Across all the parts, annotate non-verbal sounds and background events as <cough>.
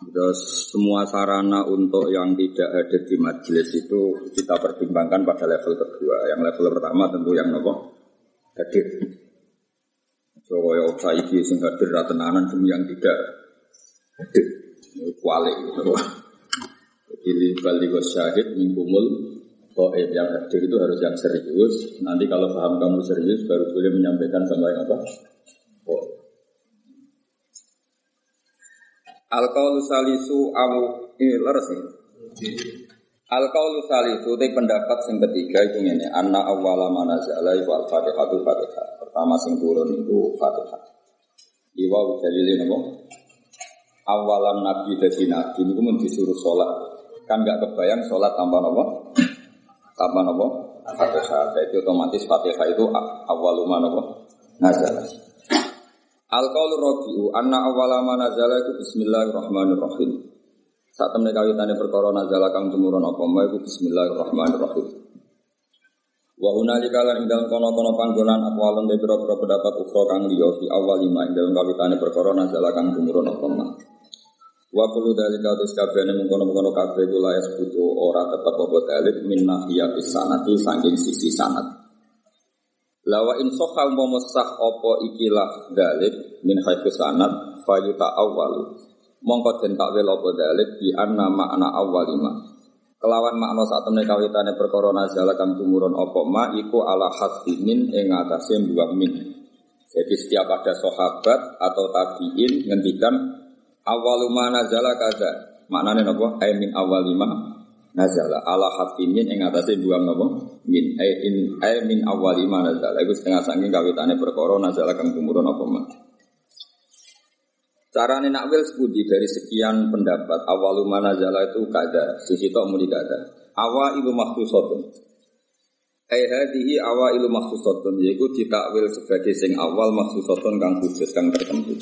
Terus semua sarana untuk yang tidak hadir di majelis itu kita pertimbangkan pada level kedua. Yang level pertama tentu yang nopo hadir. So kaya saiki sing hadir ra tenanan yang tidak hadir. Kualik gitu. Jadi li balik syahid mingkumul Goib yang hadir itu harus yang serius. Nanti kalau paham kamu serius baru boleh menyampaikan sama yang apa? Al-qaulu salisu au ini leres nih. Al-qaulu salisu itu pendapat sing ketiga itu ini anna awwala manazala iku al-fatihatu fatihah. Pertama sing turun itu fatihah. Iwa dalile napa? Awalan nabi dadi nabi niku mun disuruh sholat. Kan gak kebayang sholat tanpa napa? Tanpa napa? Fatihah. Jadi otomatis fatihah itu awaluma napa? Nazalah. Al qaulu rabi'u anna awwala ma nazala iku bismillahirrahmanirrahim. Saat temne kawitane perkara nazala kang tumurun apa ma iku bismillahirrahmanirrahim. Wa hunalika lan ing dalem kono-kono panggonan aqwalun de pira-pira pendapat ukhra kang liya fi awal lima ing dalem kawitane perkara nazala kang tumurun apa ma. Wa kullu dalika tis kabehane mengkono-mengkono kabeh kula ora tetep apa dalil min nahiyatis sanati saking sisi sanad. Lawa in soha umpama sah opo ikilah dalib min haitsu sanad fayuta awal. Mongko den takwil apa dalib bi anna makna awalima. Kelawan makna saat temne kawitane perkara nazala kang tumurun apa ma iku ala hasbi min ing atase buang min. Jadi setiap ada sahabat atau tabiin ngendikan awaluma nazala kaza. Maknane napa? Ai min awalima nazala. Ala hafimin ing atase buang napa min. Ai in ai min awali ma nazala. Iku setengah saking kawitane perkara nazala kang tumurun apa mah Carane nakwil sepudi dari sekian pendapat awalu manazala itu kada sisi tok muni kada awa ilu makhsusatun. Ai hadhihi awa ilu makhsusatun yaiku ditakwil sebagai sing awal makhsusatun kang khusus kang tertentu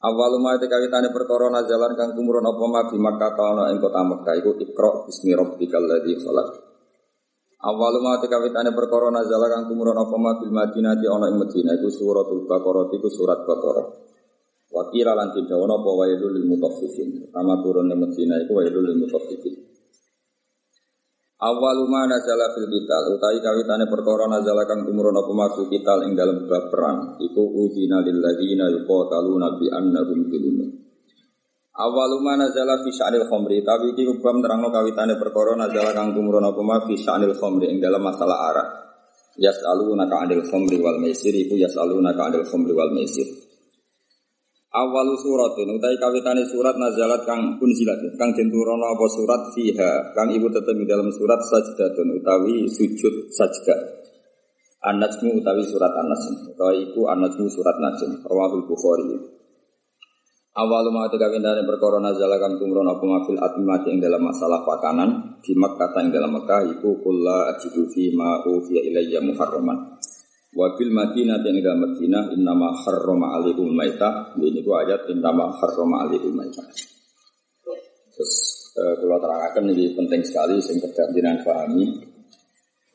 Awal ma te kawitane perkara nazalan kang tumurun apa ma di Makkah ana ing kota Makkah iku Iqra bismi rabbikal ladzi khalaq. Awal ma te kawitane perkara nazalan kang tumurun apa ma bil Madinah di ana ing Madinah iku suratul Baqarah iku surat Baqarah. Wa qira lan didawono apa wailul lil mutaffifin. Pertama turun ing Madinah iku wailul lil mutaffifin. Awaluma nazala fil kital utawi kawitane perkara nazala kang tumurun apa maksud kital ing dalam bab perang iku uzina lil ladzina yuqataluna bi annahum zulmun Awaluma nazala fi sya'nil khamri tapi iki kubam terangno kawitane perkara nazala kang tumurun apa ma fi sya'nil khamri ing dalam masalah arak Yas'alunaka 'anil khamri wal maisir iku yas'alunaka 'anil khamri wal maisir Awalu suratin utai kawitane surat nazalat kang unzilat kang den turono apa surat fiha? Kang ibu tetep dalam surat sajdatun utawi sujud sajda An-Najmu utawi surat An-Najm. Utawi iku An-Najmu surat Najm rawahul Bukhari. Awalu ma kawitane perkara nazalat kang tumron apa mafil atmati ing dalam masalah pakanan di Makkah ing dalam Makkah iku kulla ajidu fi ma ufiya ilayya muharraman Wabil Madinah yang dalam Madinah innama harrama alaikum maita ini ku ayat innama harrama alaikum maita. Terus eh, kalau terangkan ini penting sekali sehingga dengan pahami.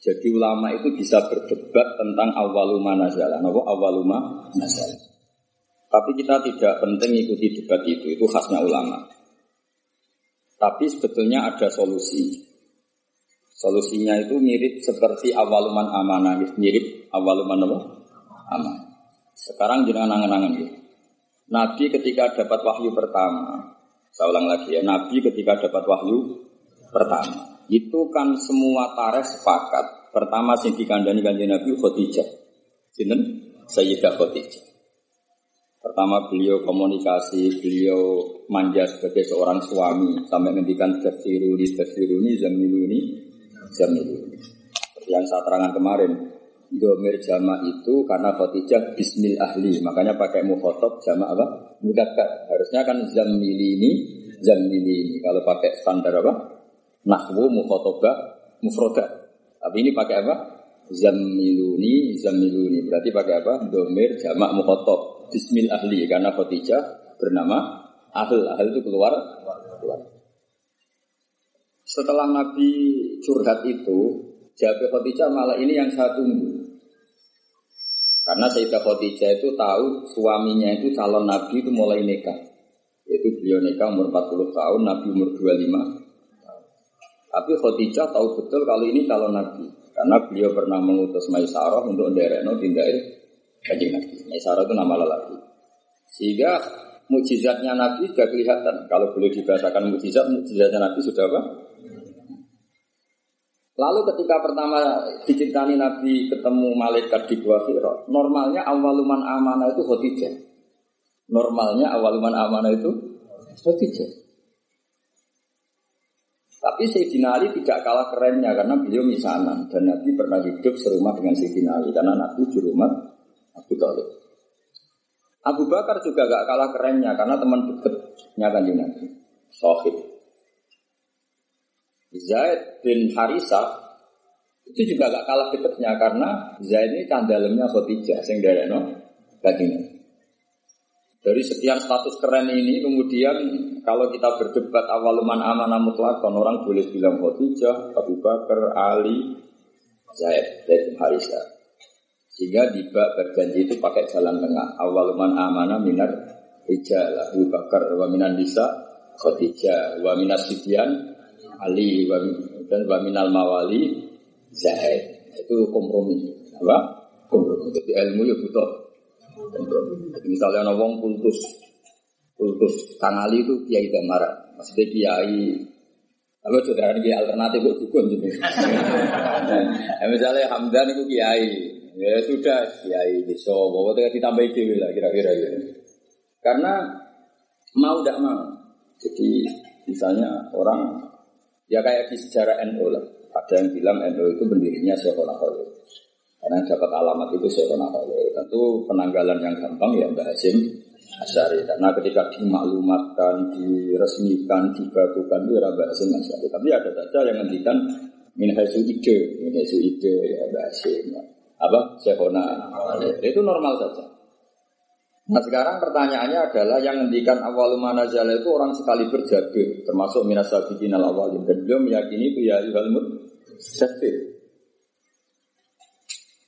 Jadi ulama itu bisa berdebat tentang awaluma nazalah, apa awaluma nazalah. Tapi kita tidak penting ikuti debat itu, itu khasnya ulama. Tapi sebetulnya ada solusi. Solusinya itu mirip seperti awaluman amanah, mirip awaluman apa? Amanah. Sekarang jangan angan-angan ya. Nabi ketika dapat wahyu pertama, saya ulang lagi ya, Nabi ketika dapat wahyu pertama, itu kan semua tarikh sepakat. Pertama sing dikandani kanjeng Nabi Khadijah. Sinten? Sayyidah Khadijah. Pertama beliau komunikasi, beliau manja sebagai seorang suami sampai ngendikan tafsiruni tafsiruni zamiluni zamiluni. Yang saya terangkan kemarin, domir jama itu karena khotijah bismil ahli, makanya pakai mukhotob jama apa? Mudakar. Harusnya kan zamili ini, zamili ini. Kalau pakai standar apa? Nahwu mukhotobah mufrodat. Tapi ini pakai apa? Zamiluni, zamiluni. Berarti pakai apa? Domir jamak mukhotob. Bismil ahli. Karena Khadijah bernama Ahl. Ahl itu keluar. keluar. Setelah Nabi curhat itu, jawab Khadijah malah ini yang saya tunggu. Karena Sayyidah Khadijah itu tahu suaminya itu calon Nabi itu mulai nikah. Yaitu beliau nikah umur 40 tahun, Nabi umur 25. Tapi Khadijah tahu betul kalau ini calon Nabi. Karena beliau pernah mengutus Maisarah untuk nderekno tindai kajian Nabi. Maisarah itu nama lelaki. Sehingga mukjizatnya Nabi sudah kelihatan. Kalau boleh dibahasakan mukjizat, mukjizatnya Nabi sudah apa? Lalu ketika pertama diciptani Nabi ketemu malaikat di Gua Hira, normalnya awaluman amanah itu Khadijah. Normalnya awaluman amanah itu Khadijah. Tapi Sayyidina Ali tidak kalah kerennya karena beliau misanan dan Nabi pernah hidup serumah dengan Sayyidina Ali karena Nabi di rumah Abu. Abu Bakar juga gak kalah kerennya karena teman dekatnya kan Nabi. Sohib. Zaid bin Harisa itu juga gak kalah deketnya karena Zaid ini candalemnya Khadijah sing no baginda. Dari sekian status keren ini kemudian kalau kita berdebat awaluman amanah mutlakon orang boleh bilang Khadijah, Abu Bakar, Ali, Zaid, Zaid bin Harisa. Sehingga tiba berjanji itu pakai jalan tengah. Awaluman amanah minar rijal Abu Bakar wa minan nisa Khadijah wa minas sibyan Ali dan Baminal Mawali Zaid. Itu kompromi. Apa? Kompromi. Jadi ilmu ya butuh. Misalnya ada wong kultus. Kultus Ali itu kiai damara. Maksudnya kiai apa saudara ini alternatif buat dukun gitu? Ya, <laughs> misalnya Hamdan itu kiai ya sudah kiai desa bahwa ditambah itu lah kira-kira gitu karena mau tidak mau jadi misalnya orang Ya kayak di sejarah NU lah. Ada yang bilang NU itu berdirinya Syekhona Khalil. Karena dapat alamat itu Syekhona Khalil. Tentu penanggalan yang gampang ya Mbak Hasim Asyari. Karena ketika dimaklumatkan, diresmikan, dibakukan itu ya Mbak Hasim Asyari. Tapi ada saja yang ngendikan min hasil ide, min hasil ide ya Mbak Hasim. Apa? Syekhona. Itu normal saja. Nah sekarang pertanyaannya adalah yang ngendikan awal manazal itu orang sekali berjaga termasuk minas sabiqin al awalin dan beliau meyakini itu ya yuhal sefir.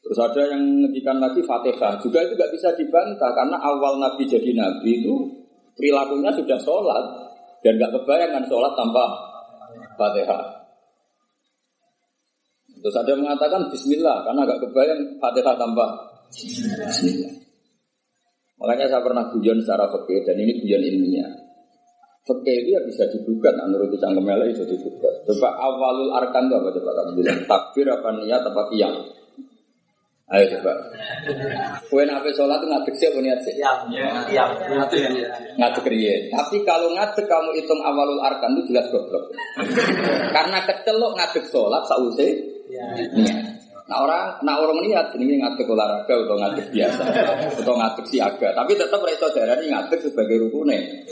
Terus ada yang ngendikan lagi fatihah juga itu gak bisa dibantah karena awal nabi jadi nabi itu perilakunya sudah sholat dan gak kebayangkan sholat tanpa fatihah. Terus ada yang mengatakan Bismillah karena gak kebayang fatihah tanpa Bismillah. Makanya saya pernah guyon secara fakir dan ini guyon ilmiah. Fakir itu ya bisa digugat, menurut Cang Kemela itu digugat. Coba awalul arkan itu apa coba kamu bilang? Takbir apa niat apa kiam? Ayo coba. Kue nabi sholat itu ngadek siapa niat sih? Kiam, ngadek riye. Tapi kalau ngadek kamu hitung awalul arkan itu jelas goblok. Karena kecelok ngadek sholat sausai. Nah orang, nah orang niat ini ngadek olahraga atau ngadek biasa atau ngadek siaga, tapi tetap reso darah ini ngadek sebagai rukunnya.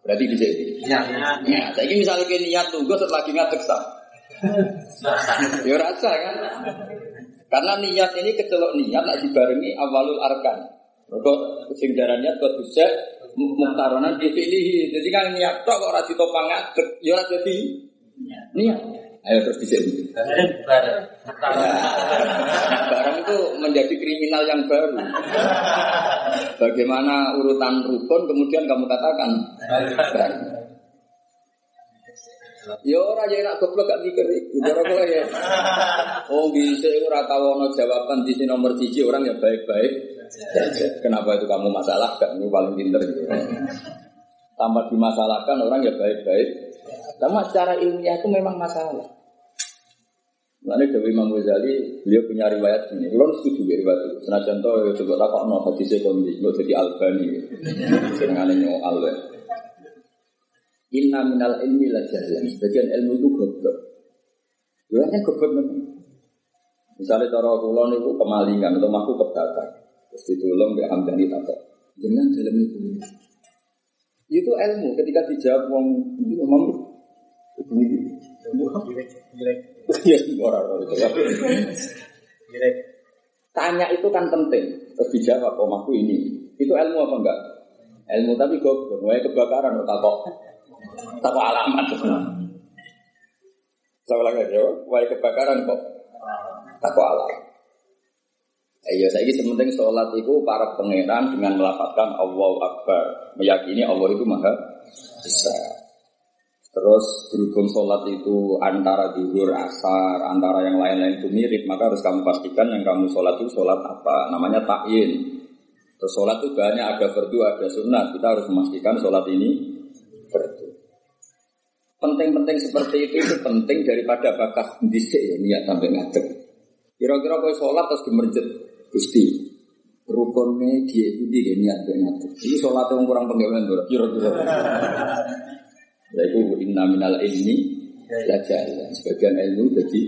Berarti bisa ini. Ya, ya. saya ini misalnya kayak niat tunggu setelah lagi ngadek sah. ya rasa kan. Karena niat ini kecelok niat nak dibarengi awalul arkan. Kok sing darah niat kok bisa muktaronan dipilih. Jadi kan niat tok kok ora ditopang ngadek, ya ora jadi niat. Ayo terus di sini. Barang. Barang itu menjadi kriminal yang baru. Bagaimana urutan rukun kemudian kamu katakan barang. Ya ora ya nak goblok gak mikir iku. Ora kok ya. Oh bisa ora tau ono jawaban di sini nomor cici orang yang baik-baik. Kenapa itu kamu masalah? Kamu paling pinter gitu. Tambah dimasalahkan orang ya baik-baik. Sama secara ilmiah itu memang masalah. Lalu Dewi Imam Ghazali, beliau punya riwayat ini. Kalau setuju ya riwayat itu. Senajan to ya coba tak no hati sekondi, nggak jadi albani. Senengane nyoal ya. Inna minal ilmi la jahlan. Sebagian ilmu itu goblok. Ya kan goblok memang. Misalnya cara kula niku kemalingan atau maku kebakar. Terus ditolong mbek Hamdani takok. Jangan dalam itu. Itu ilmu ketika dijawab wong itu memang Iya, orang itu. Tanya itu kan penting. Terus dijawab, oh aku ini. Itu ilmu apa enggak? Ilmu tapi goblok. Mulai kebakaran, tak kok. Tak kok alamat. Saya lagi jawab, mulai kebakaran kok. Tak kok alamat. Ayo saya ini sementing sholat itu para pangeran dengan melafatkan Allah Akbar, meyakini Allah itu maha besar. Terus berhubung sholat itu antara duhur, asar, antara yang lain-lain itu mirip, maka harus kamu pastikan yang kamu sholat itu sholat apa, namanya ta'in. Terus sholat itu banyak ada berdua, ada sunnah. Kita harus memastikan sholat ini berdua. Penting-penting seperti itu itu penting daripada bakas disik ya niat sampai ngadeg. Kira-kira kau sholat terus gemerjet Gusti rukunnya dia itu dia niat dia ngatur. Ini sholat yang kurang penggawean tuh, kira-kira. Ya itu inna minal ilmi ya jalan. Sebagian ilmu jadi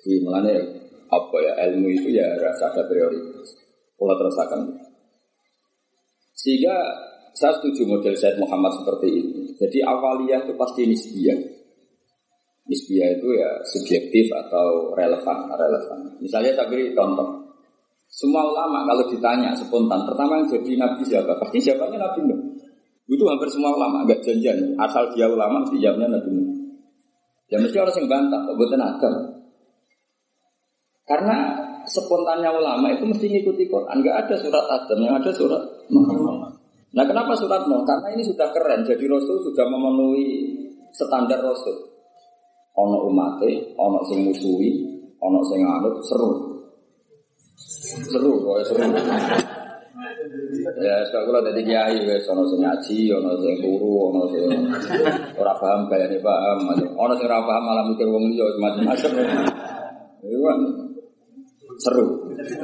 jadi melane apa ya ilmu itu ya rasa ada prioritas. Pola terasakan. Sehingga saya setuju model Syed Muhammad seperti ini. Jadi awaliyah itu pasti nisbiyah. Nisbiyah itu ya subjektif atau relevan, relevan. Misalnya saya beri contoh. Semua ulama kalau ditanya spontan, pertama yang jadi nabi siapa? Pasti jawabannya Nabi Nuh. Itu hampir semua ulama, agak janjian. Asal dia ulama, mesti jawabnya Nabi Nuh. Ya mesti orang yang bantah, kok buatan adam. Karena spontannya ulama itu mesti ngikuti Quran. Enggak ada surat Adam, yang ada surat Muhammad. Nah kenapa surat Nuh? Karena ini sudah keren. Jadi Rasul sudah memenuhi standar Rasul. Ono umate, ono sing musuhi, ono sing anut, seru. Seru, kok seru. Ya, sebab kula dadi kiai wis ono sing ngaji, ono sing turu, ono sing ora paham gayane paham, ono sing ora paham malah mikir wong liya macam-macam. Iku kan seru.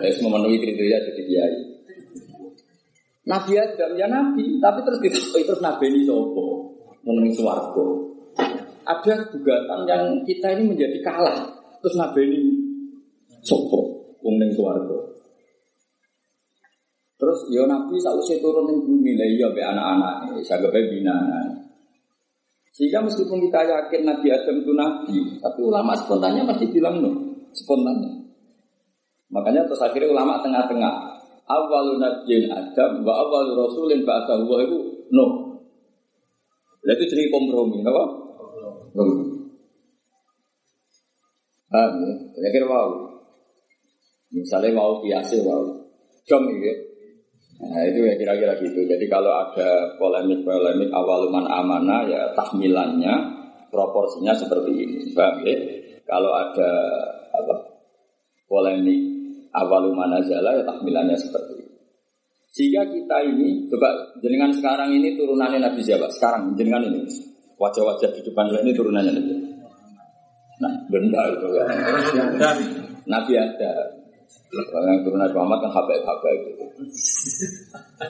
Wis memenuhi kriteria jadi kiai. Nabi Adam ya nabi, tapi terus kita terus nabi ini sopo, mengenai swarga. Ada gugatan yang kita ini menjadi kalah, terus nabi ini sopo, mengenai swarga. Terus ya nabi sausé turun ning bumi lah iya be anak-anak, sagape binaan. Sehingga meskipun kita yakin Nabi Adam itu nabi, tapi ulama spontannya pasti bilang no, spontannya. Makanya terus akhirnya ulama tengah-tengah. Awalu nabiyyin Adam wa awalu rasulin ba'athahu wa itu no. Lah itu jadi kompromi, apa? Kompromi. Ah, ya, kira wow. Misalnya mau biasa wow. Jom ya. Nah itu ya kira-kira gitu. Jadi kalau ada polemik-polemik awal man amana ya tahmilannya proporsinya seperti ini. Paham ya? Kalau ada apa polemik awal manazala ya tahmilannya seperti ini. Sehingga kita ini coba jenengan sekarang ini turunannya Nabi siapa? Sekarang jenengan ini wajah-wajah di depan ini turunannya Nabi. Nah, benda itu ya. Nabi ada. Kalau yang turun Nabi Muhammad kan habaib-habaib gitu.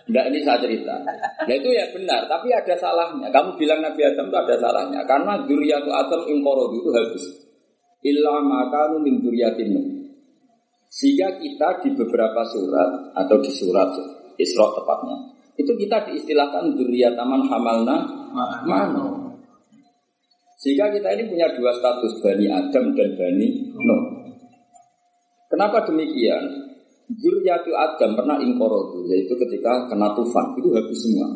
Enggak ini saya cerita. Nah itu ya benar, tapi ada salahnya. Kamu bilang Nabi Adam itu ada salahnya. Karena duriatu Adam ingkorod itu habis. Illa makanu min duriatin Sehingga kita di beberapa surat atau di surat Isra tepatnya itu kita diistilahkan duriataman hamalna mano. Sehingga kita ini punya dua status Bani Adam dan Bani Nuh. Kenapa demikian? Zuriyatu Adam pernah ingkorodu, yaitu ketika kena tufan, itu habis semua.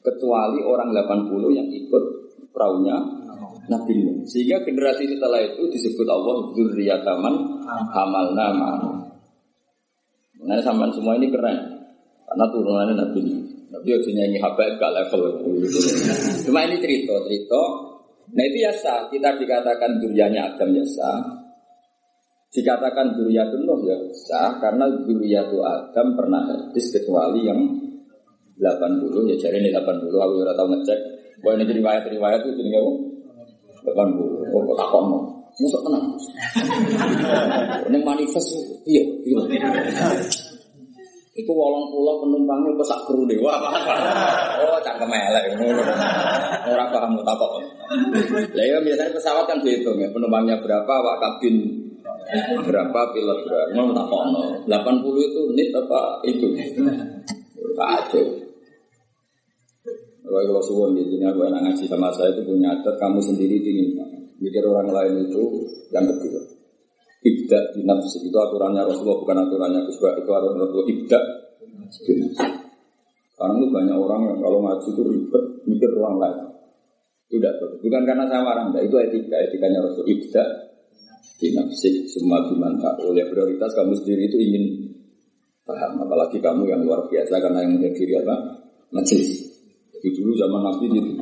Kecuali orang 80 yang ikut perahunya Nabi Nuh. Sehingga generasi setelah itu disebut Allah Zuriyataman Hamalna Ma'anu. Nah, sampai semua ini keren. Karena turunannya Nabi Nuh. Nabi aja nyanyi habaib gak level. Cuma ini cerita, cerita. Nah itu ya sah. Kita dikatakan durianya Adam ya sah. Dikatakan Duriyatun Nuh ya sah karena Duriyatu Adam pernah hadis kecuali yang 80 ya jadi ini 80 aku udah tahu ngecek. Bahwa ini riwayat-riwayat itu jadi apa? 80 oh kok takut mau? Musuh tenang. <laughs> Ini manifest. Iya, iya. Itu wolong pulau penumpangnya pesak kru deh Wah, Oh, cangkem elek Orang paham takut Lah ya biasanya pesawat kan dihitung ya Penumpangnya berapa, wak kabin berapa pilot berapa? Tak kono 80 itu nit apa? Itu. Aja Kalau kalau suwon jadi aku enak ngaji sama saya itu punya adat kamu sendiri ingin mikir orang lain itu yang kedua. Ibda di itu aturannya Rasulullah bukan aturannya Gus itu aturan Rasulullah. Ibda Sekarang itu banyak orang yang kalau ngaji itu ribet mikir orang lain. Tidak bukan karena saya marah, itu etika, etikanya Rasul. Ibda di nafsi semua dimanta oleh prioritas kamu sendiri itu ingin paham apalagi kamu yang luar biasa karena yang menghadiri apa? Majelis jadi dulu zaman Nabi itu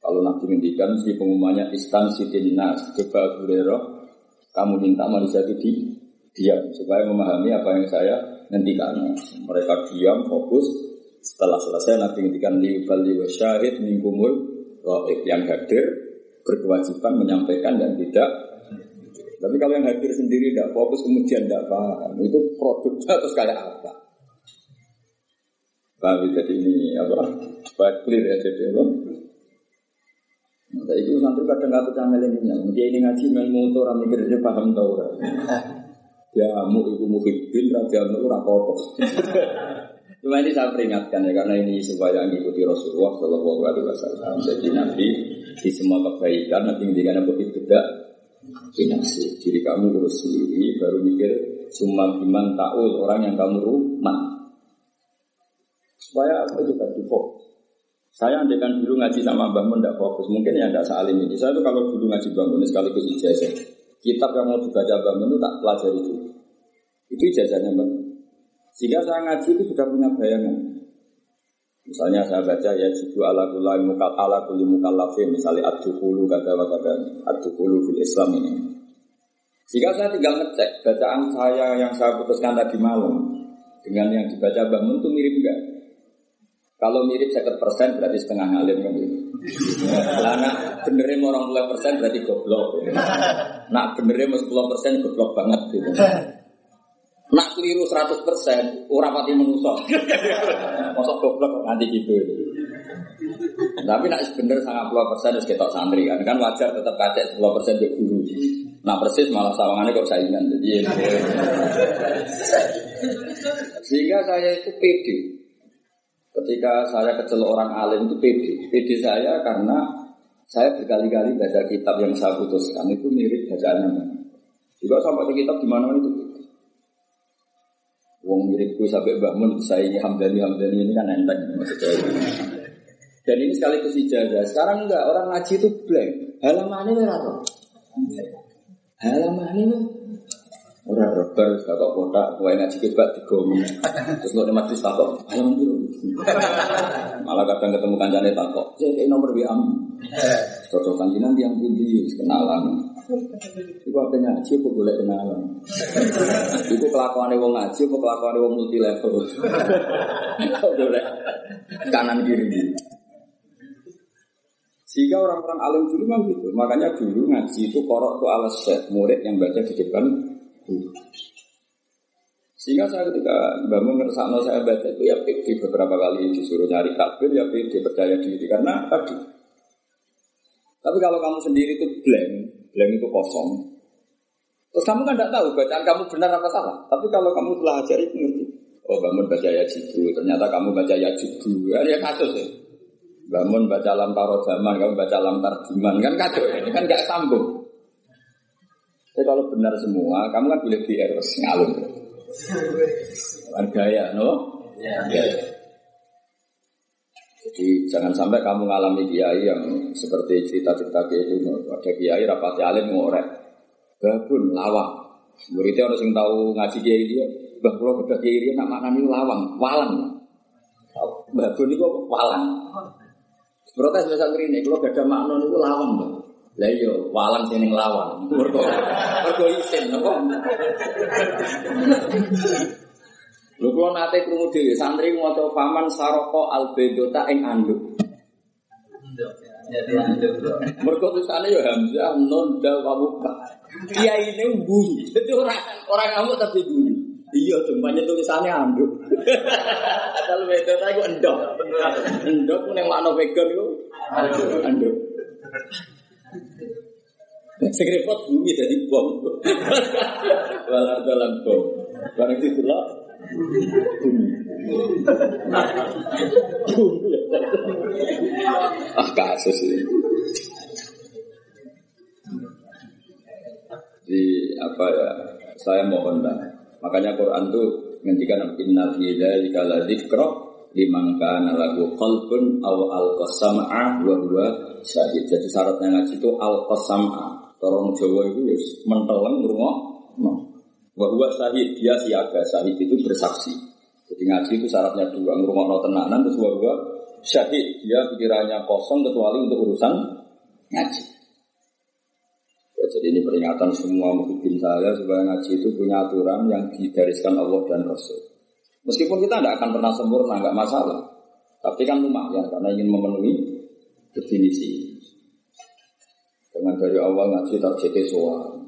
kalau Nabi ngendikan si pengumumannya instansi dinas coba burero kamu minta manusia itu di diam supaya memahami apa yang saya ngendikan. Mereka diam fokus. Setelah selesai Nabi ngendikan liubal liwa syahid mingkumul yang hadir berkewajiban menyampaikan dan tidak tapi kalau yang hadir sendiri tidak fokus kemudian tidak paham, itu produknya terus kayak apa? Paham ya? jadi ini apa? Supaya clear ya jadi apa? Nah, itu nanti kadang nggak percaya ini, dia ini ngaji main motor, mikir dia paham tau kan? Ya mu ibu muhibbin, raja mu rapopo. <laughs> Cuma ini saya peringatkan ya karena ini supaya mengikuti Rasulullah Shallallahu Alaihi Wasallam. Jadi nanti di semua kebaikan nanti ketika begitu tidak Binasi Diri kamu urus sendiri Baru mikir Summa biman ta'ul Orang yang kamu rumah Supaya itu tadi fokus saya andekan dulu ngaji sama Mbah Mun tidak fokus, mungkin ya tidak salim ini. Saya itu kalau dulu ngaji Mbah Mun sekaligus ijazah, kitab yang mau dibaca Mbah Mun itu tak pelajari dulu. Itu ijazahnya Mbah. Sehingga saya ngaji itu sudah punya bayangan. Misalnya saya baca ya jibu ala kulli mukal ala kulli mukallafin misalnya ad-dukhulu kata kata ad-dukhulu fil Islam ini. Jika saya tinggal ngecek bacaan saya yang saya putuskan tadi malam dengan yang dibaca bangun itu mirip enggak? Kalau mirip sekitar persen berarti setengah ngalim kan gitu. Lah nak benerin orang puluh persen berarti goblok. Nak benerin sepuluh persen goblok banget gitu. Nak keliru 100 persen, orang pati menusuk. <laughs> Masuk goblok nanti gitu. Tapi nak bener sangat puluh persen harus kita santri kan, kan wajar tetap kacek sepuluh persen di guru. Nah persis malah sawangannya kok saingan. Jadi ya. sehingga saya itu pede. Ketika saya kecil orang alim itu pede. Pede saya karena saya berkali-kali baca kitab yang saya putuskan itu mirip bacaannya. Juga sampai di kitab di mana itu Wong miripku sampai bangun saya ini Hamdani Hamdani ini kan enteng maksudnya. Dan ini sekaligus ijazah. Sekarang enggak orang ngaji itu blank. Halaman ini apa? Halaman ini Orang rebar, kakak kotak, kue ngaji kebat di gomi. Terus lo di majlis takok, halaman dulu. Malah kadang ketemu kancane takok, saya kayak nomor WA. Cocokan jinan yang pundi, kenalan. Iku apa ngaji apa boleh kenalan? Iku kelakuan wong ngaji apa kelakuan wong multi level? boleh kanan kiri. Sehingga orang-orang alim dulu memang gitu. Makanya dulu ngaji itu korok tuh alas set murid yang baca di depan. Sehingga saya ketika bangun ngersakno saya baca itu ya pede beberapa kali disuruh nyari takbir ya pede percaya diri karena tadi. Tapi kalau kamu sendiri itu blank, Blank itu kosong. Terus kamu kan tidak tahu bacaan kamu benar apa salah. Tapi kalau kamu telah ajari, ngerti. Oh bangun baca ya jibu, ternyata kamu baca ya jibu. Ya, ya kasus ya. Bangun baca lam taro zaman, kamu baca lam tarjuman. Kan kacau ya, ini kan gak sambung. Tapi kalau benar semua, kamu kan boleh di error ngalun. Kan gaya, no? Ya. ya. Jadi jangan sampai kamu mengalami kiai yang seperti cerita-cerita kayak itu. Ada kiai rapati alim ngorek. Babun lawang. Muridnya orang yang tahu ngaji kiai dia. Bah kalau beda kiai dia nak maknanya lawang, walang. Babun itu walang. Protes biasa ini, kalau gak ada makna itu lawang. Lah iya, walang sini lawang. Mergo mergo isin apa? Lho kula nate krungu dhewe santri maca faman saroko albedota ing anduk. Mergo tulisane ya Hamzah nun dal wa muka. Kiai ini bunyi. Jadi orang orang ngamuk tapi bunyi. Iya, cumpanya tulisannya anduk. Asal wedota iku endok. Endok ning makna vegan iku anduk. Sekrepot bumi jadi bom. Walar dalam bom. Barang itu lah ah kasus ini. Di apa ya? Saya mohon lah. Makanya Quran tuh ngendikan innal fi dzalika la dzikra liman kana lahu qalbun aw alqasama wa huwa syahid. Jadi syaratnya ngaji itu alqasama. Orang Jawa itu ya menteleng ngrungok. Wa huwa syahid, dia siaga. Syahid itu bersaksi. Jadi ngaji itu syaratnya dua, ngrungokno tenanan terus wa huwa syahid. Dia pikirannya kosong kecuali untuk urusan ngaji. Ya, jadi ini peringatan semua mungkin saya supaya ngaji itu punya aturan yang digariskan Allah dan Rasul. Meskipun kita tidak akan pernah sempurna, nggak masalah. Tapi kan lumayan karena ingin memenuhi definisi. Dengan dari awal ngaji tak jadi soal.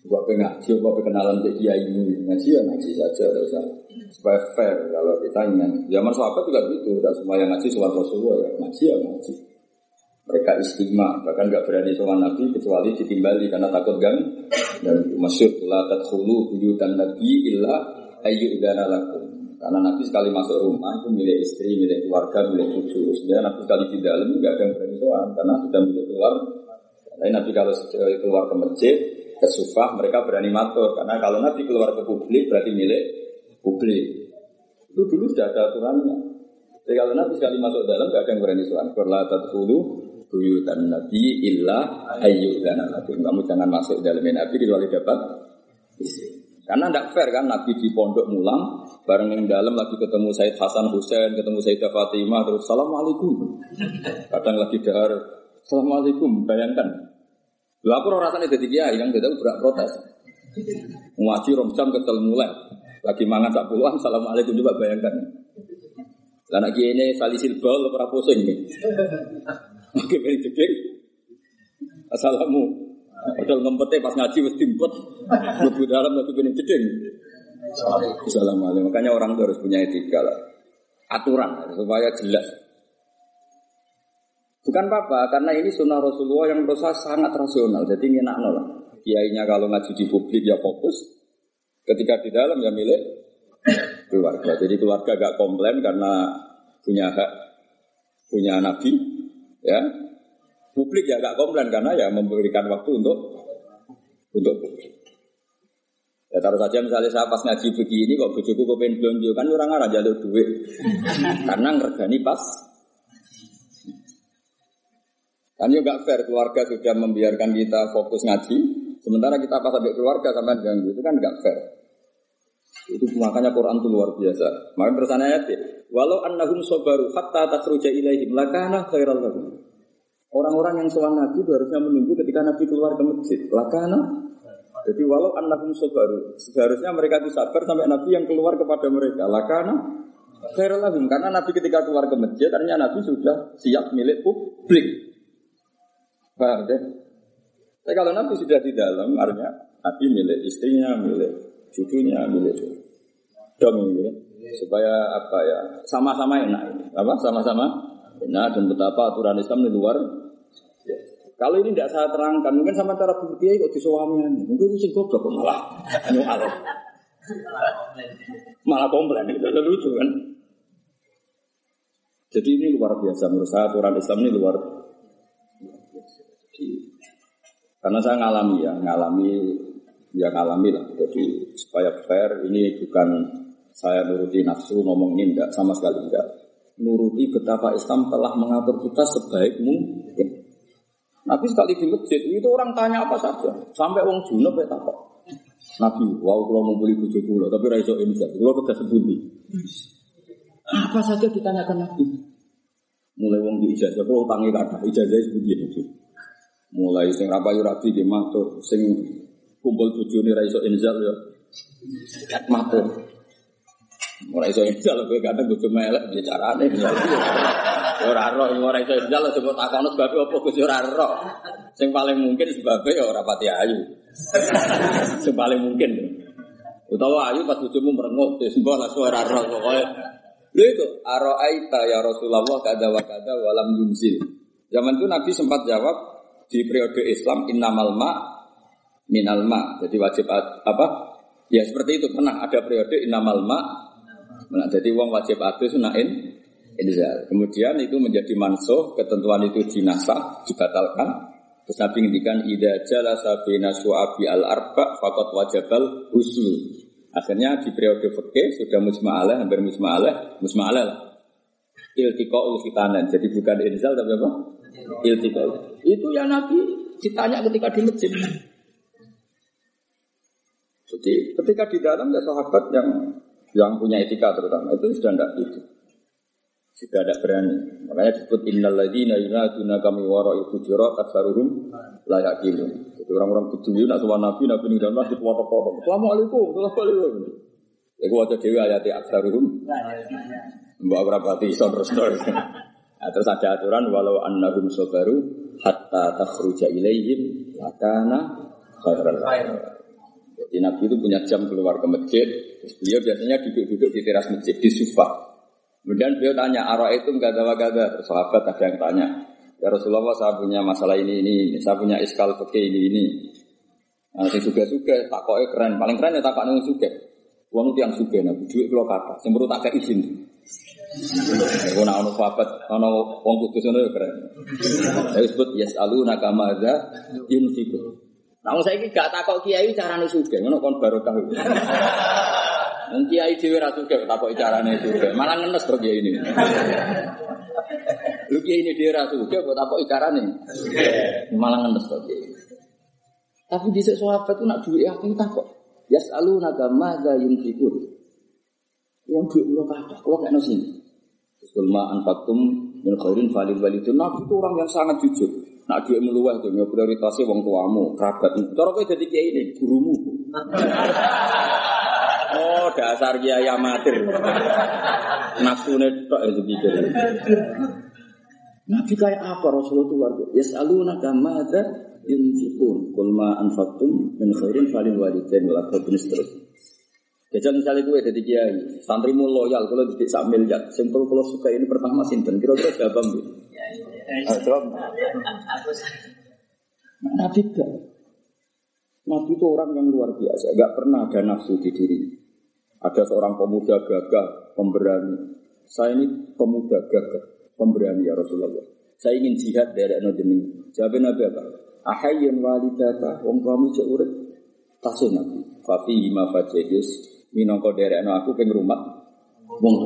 Gua pengen ngaji, gua pengen kenalan ke kiai ini ngaji ya ngaji saja, usah supaya fair kalau ingin. Zaman sahabat juga gitu, dan semua yang ngaji soal Rasulullah ya ngaji ya ngaji. Mereka istimewa, bahkan nggak berani soal Nabi kecuali ditimbali karena takut gang dan masyur la tadkhulu buyutan Nabi illa ayyudana lakum. Karena Nabi sekali masuk rumah itu milik istri, milik keluarga, milik cucu. Sebenarnya Nabi sekali di dalam nggak ada yang berani soal karena sudah milik keluar. Tapi Nabi kalau keluar ke masjid, ke sufah, mereka berani matur. Karena kalau Nabi keluar ke publik berarti milik publik. Itu dulu sudah ada aturannya. Jadi kalau Nabi sekali masuk dalam nggak ada yang berani soal. Kurla tadkhulu buyutan Nabi illa ayyudana lakum. Kamu jangan masuk dalam Nabi kecuali dapat. Karena tidak fair kan Nabi di pondok mulang bareng yang dalam lagi ketemu Said Hasan Husain, ketemu Sayyidah Fatimah terus Assalamualaikum. Kadang lagi dahar Assalamualaikum, bayangkan. Lu aku rasanya jadi kiai yang tidak berak protes. Ngaji rom jam ketel mulai. Lagi mangan sak puluhan, Assalamualaikum coba bayangkan. Lah kiai ini salisil bol ora pusing. Oke, beri jeding. Assalamu. Padahal ngempetnya pas ngaji wis timpet. Lebih dalam lagi bening jeding. Assalamualaikum. Makanya orang itu harus punya etika lah. Aturan supaya jelas. Bukan apa-apa, karena ini sunnah Rasulullah yang saya sangat rasional. Jadi enak lah. Kiainya kalau ngaji di publik ya fokus. Ketika di dalam ya milik keluarga. Jadi keluarga gak komplain karena punya hak, punya nabi. Ya, publik ya gak komplain karena ya memberikan waktu untuk untuk publik. Ya taruh saja misalnya saya pas ngaji begini kok bujuku pengen belanja kan orang arah jalur duit <laughs> karena ngergani pas Kan juga fair keluarga sudah membiarkan kita fokus ngaji, sementara kita pas sampai keluarga sampai ganggu itu kan nggak fair. Itu makanya Quran itu luar biasa. Maka terusannya ayat walau annahum sobaru hatta tasruja ilaihim lakana khairal lahum. Orang-orang yang soal Nabi itu harusnya menunggu ketika Nabi keluar ke masjid. Lakana. Jadi walau annahum sobaru, seharusnya mereka itu sabar sampai Nabi yang keluar kepada mereka. Lakana khairal lahum. Karena Nabi ketika keluar ke masjid, ternyata Nabi sudah siap milik publik. Paham deh? Tapi kalau Nabi sudah di dalam, artinya Nabi milik istrinya, milik cucunya, milik dong gitu. Supaya apa ya, sama-sama enak ini. Apa? Sama-sama enak dan betapa aturan Islam di luar. Ya. Kalau ini tidak saya terangkan, mungkin sama cara berpikir kok disuamian. Mungkin itu sih goblok malah nyual. Malah komplain itu lucu kan. Jadi ini luar biasa menurut saya aturan Islam ini luar karena saya ngalami ya, ngalami ya ngalami lah. Jadi supaya fair ini bukan saya nuruti nafsu ngomong ini enggak sama sekali enggak. Nuruti betapa Islam telah mengatur kita sebaik mungkin. Nabi sekali di masjid itu orang tanya apa saja, sampai wong junub ya takut. Nabi, wow kalau mau beli bujuk kula, tapi raiso ini saja, kalau kita sebuti. Apa saja ditanyakan Nabi. Mulai wong di ijazah, kalau tangi kata, ijazah sebuti itu. Mulai sing rapayu rabi di matur, sing kumpul bojone ra iso inzal ya. Matur. Ora iso inzal kowe kadang bojo melek piye carane. Ora ro ora iso inzal sebut takono sebab apa Gus ora ro. Sing paling mungkin sebabnya ya ora pati ayu. Sing paling mungkin. Utawa ayu pas bojomu merengut wis mbok lah ora ro pokoke. Lha itu aro'aita ya Rasulullah kada wa kada walam yunzil. Zaman itu Nabi sempat jawab di periode Islam innamal ma minal ma. Jadi wajib apa? Ya seperti itu pernah ada periode inamal ma. Nah, jadi uang wajib adus nain inzal. Kemudian itu menjadi mansuh, ketentuan itu dinasah, dibatalkan. Terus Nabi ngendikan ida jala sabina su'abi al arba fakot wajabal huslu. Akhirnya di periode fikih sudah musma'alah, hampir musma'alah, musma'alah lah. Iltiqa'ul khitanan. Jadi bukan inzal tapi apa? Iltiqa'ul. Itu ya Nabi ditanya ketika di masjid. Jadi ketika di dalam ya sahabat yang yang punya etika terutama itu sudah tidak itu. Sudah tidak berani. Makanya disebut innal ladzina yunaduna kami wara'i hujurat aksaruhum la yaqilun. Jadi orang-orang peduli nak sowan nabi nabi ning dalam masjid foto-foto. Assalamualaikum, assalamualaikum. Iku waca dhewe ayat aksaruhum. Mbak berapati iso terus terus. Nah, terus ada aturan walau annahum sabaru hatta takhruja ilaihim lakana khairan. Jadi Nabi itu punya jam keluar ke masjid. Terus beliau biasanya duduk-duduk di teras masjid di sufa. Kemudian beliau tanya, arah itu enggak ada. Terus sahabat ada yang tanya, ya Rasulullah saya punya masalah ini ini, ini. saya punya iskal fikih ini ini. Nah, si suga suga, takoknya keren, paling keren ya takok nung suga. Uang itu yang suga, nabi duit kalau kata, semburu tak izin. Aku nak ono sahabat, ono wong kudus ono ya keren. Saya sebut yes alu nakamaza yunfiku. Nah, saya ini gak takok kiai carane suge, ngono kon barokah. Wong kiai dhewe ra suge takok carane suge, malah ngenes kok kiai ini. Lu kiai ini dhewe ra suge kok takok carane. Malah ngenes kok kiai. Tapi di sahabat itu nak duit aku takok. Yas'alu naga madza yunfiqun. Yang duit lo kata, kalau kayak sini. Kulma anfatum min khairin falil walidun. Nabi itu orang yang sangat jujur. Nak duit meluah itu ya prioritasnya wong tuamu, kerabat. Cara kowe dadi kiai ini, gurumu. Oh, dasar kiai amatir. Nafsune tok itu pikir. Nabi kayak apa Rasulullah itu biasa. Yas'aluna kama ada yunfikun. Kul ma anfaqtum min khairin falil walidain wal aqrabin seterusnya. Jajal misalnya gue jadi kiai, santrimu loyal, kalau di sak miliar, simpel kalau suka ini pertama sinten, kira-kira siapa mbak? Jawab. Nabi gak. Nabi itu orang yang luar biasa, gak pernah ada nafsu di diri. Ada seorang pemuda gagah, pemberani. Saya ini pemuda gagah, pemberani ya Rasulullah. Saya ingin jihad dari anak jeneng. Jawab Nabi apa? Ahayyan walidata, wong kami urip. Tasih Nabi. Fafi ma fajidis minangka derekno aku ping rumah wong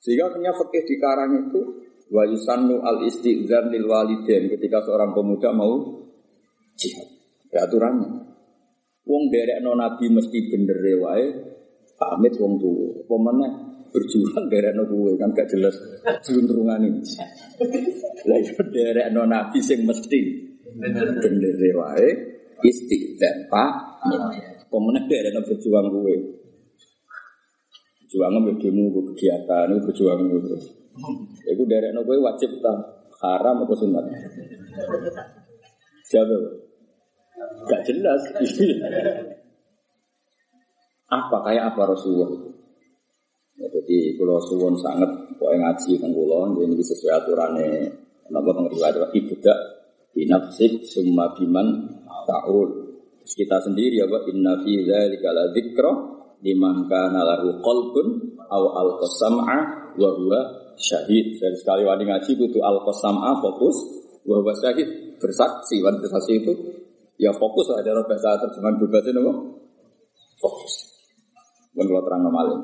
Sehingga punya fikih di karang itu wa yusannu al istighzar lil walidain ketika seorang pemuda mau jihad. Ada aturannya. Wong derekno nabi mesti bener wae pamit wong tuwa. Apa berjuang derekno kuwe kan gak jelas juntrungane. Lah iso derekno nabi sing mesti bener wae istighzar pak Pemenang dia ada berjuang gue. Berjuang ngambil demo, gue kegiatan, gue berjuang gue terus. Ya gue dari gue wajib tak haram atau sunat. Siapa? Gak jelas. apa kayak apa Rasulullah itu? Ya, jadi kalau suwon sangat pokoknya ngaji tentang ini sesuai aturannya. Kenapa tentang riwayat ibadah binafsik summa biman ta'ul kita sendiri ya Pak inna fi dzalika la dzikra liman kana lahu qalbun aw alqasam'a wa huwa syahid. Jadi sekali wani ngaji kudu alqasam'a fokus wa huwa syahid bersaksi wan bersaksi itu ya fokus ada bahasa terjemahan bebas itu apa? Fokus. Bukan kalau terang malin.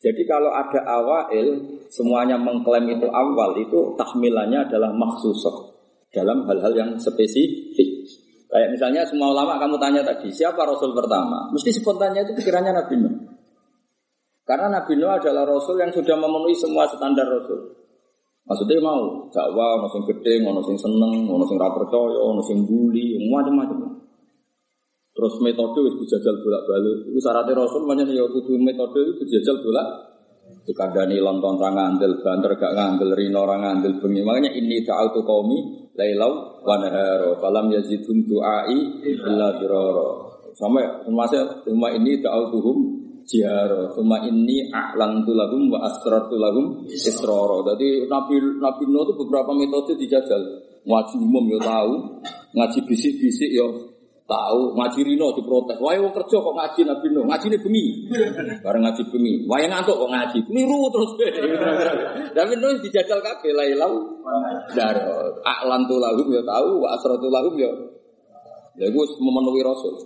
Jadi kalau ada awail, semuanya mengklaim itu awal, itu tahmilannya adalah maksusah dalam hal-hal yang spesifik. Kayak misalnya semua ulama kamu tanya tadi, siapa Rasul pertama? Mesti spontannya itu pikirannya Nabi Nuh. Karena Nabi Nuh adalah Rasul yang sudah memenuhi semua standar Rasul. Maksudnya mau dakwah, ono sing gede, ono sing seneng, ono sing ra percaya, ono sing bully, macam-macam. Terus metode itu dijajal bolak-balik. Itu syaratnya Rasul banyak ya kudu metode itu dijajal bolak dikandani lontong ra ngandel, banter gak ngandel, rino ra ngandel bengi. Makanya ini ta'autu qaumi lailau wa nahara falam yazidhum du'ai illa dirara. Sampai termasuk cuma ini da'autuhum jihara. Cuma ini a'lantu lahum wa asrartu lahum israra. Jadi nabi nabi Nuh itu beberapa metode dijajal. Ngaji umum ya tahu. Ngaji bisik-bisik ya Tahu ngaji Rino diprotes. Wah, wong kerja kok ngaji Nabi Nuh. Ngaji ini bengi. Bareng ngaji bengi. Wah, yang ngantuk kok ngaji. Keliru terus. <laughs> Nabi Nuh dijajal kabeh lailau. Dar aklan tu lahum ya tahu, wa lahum ya. Ya gue memenuhi Rasul.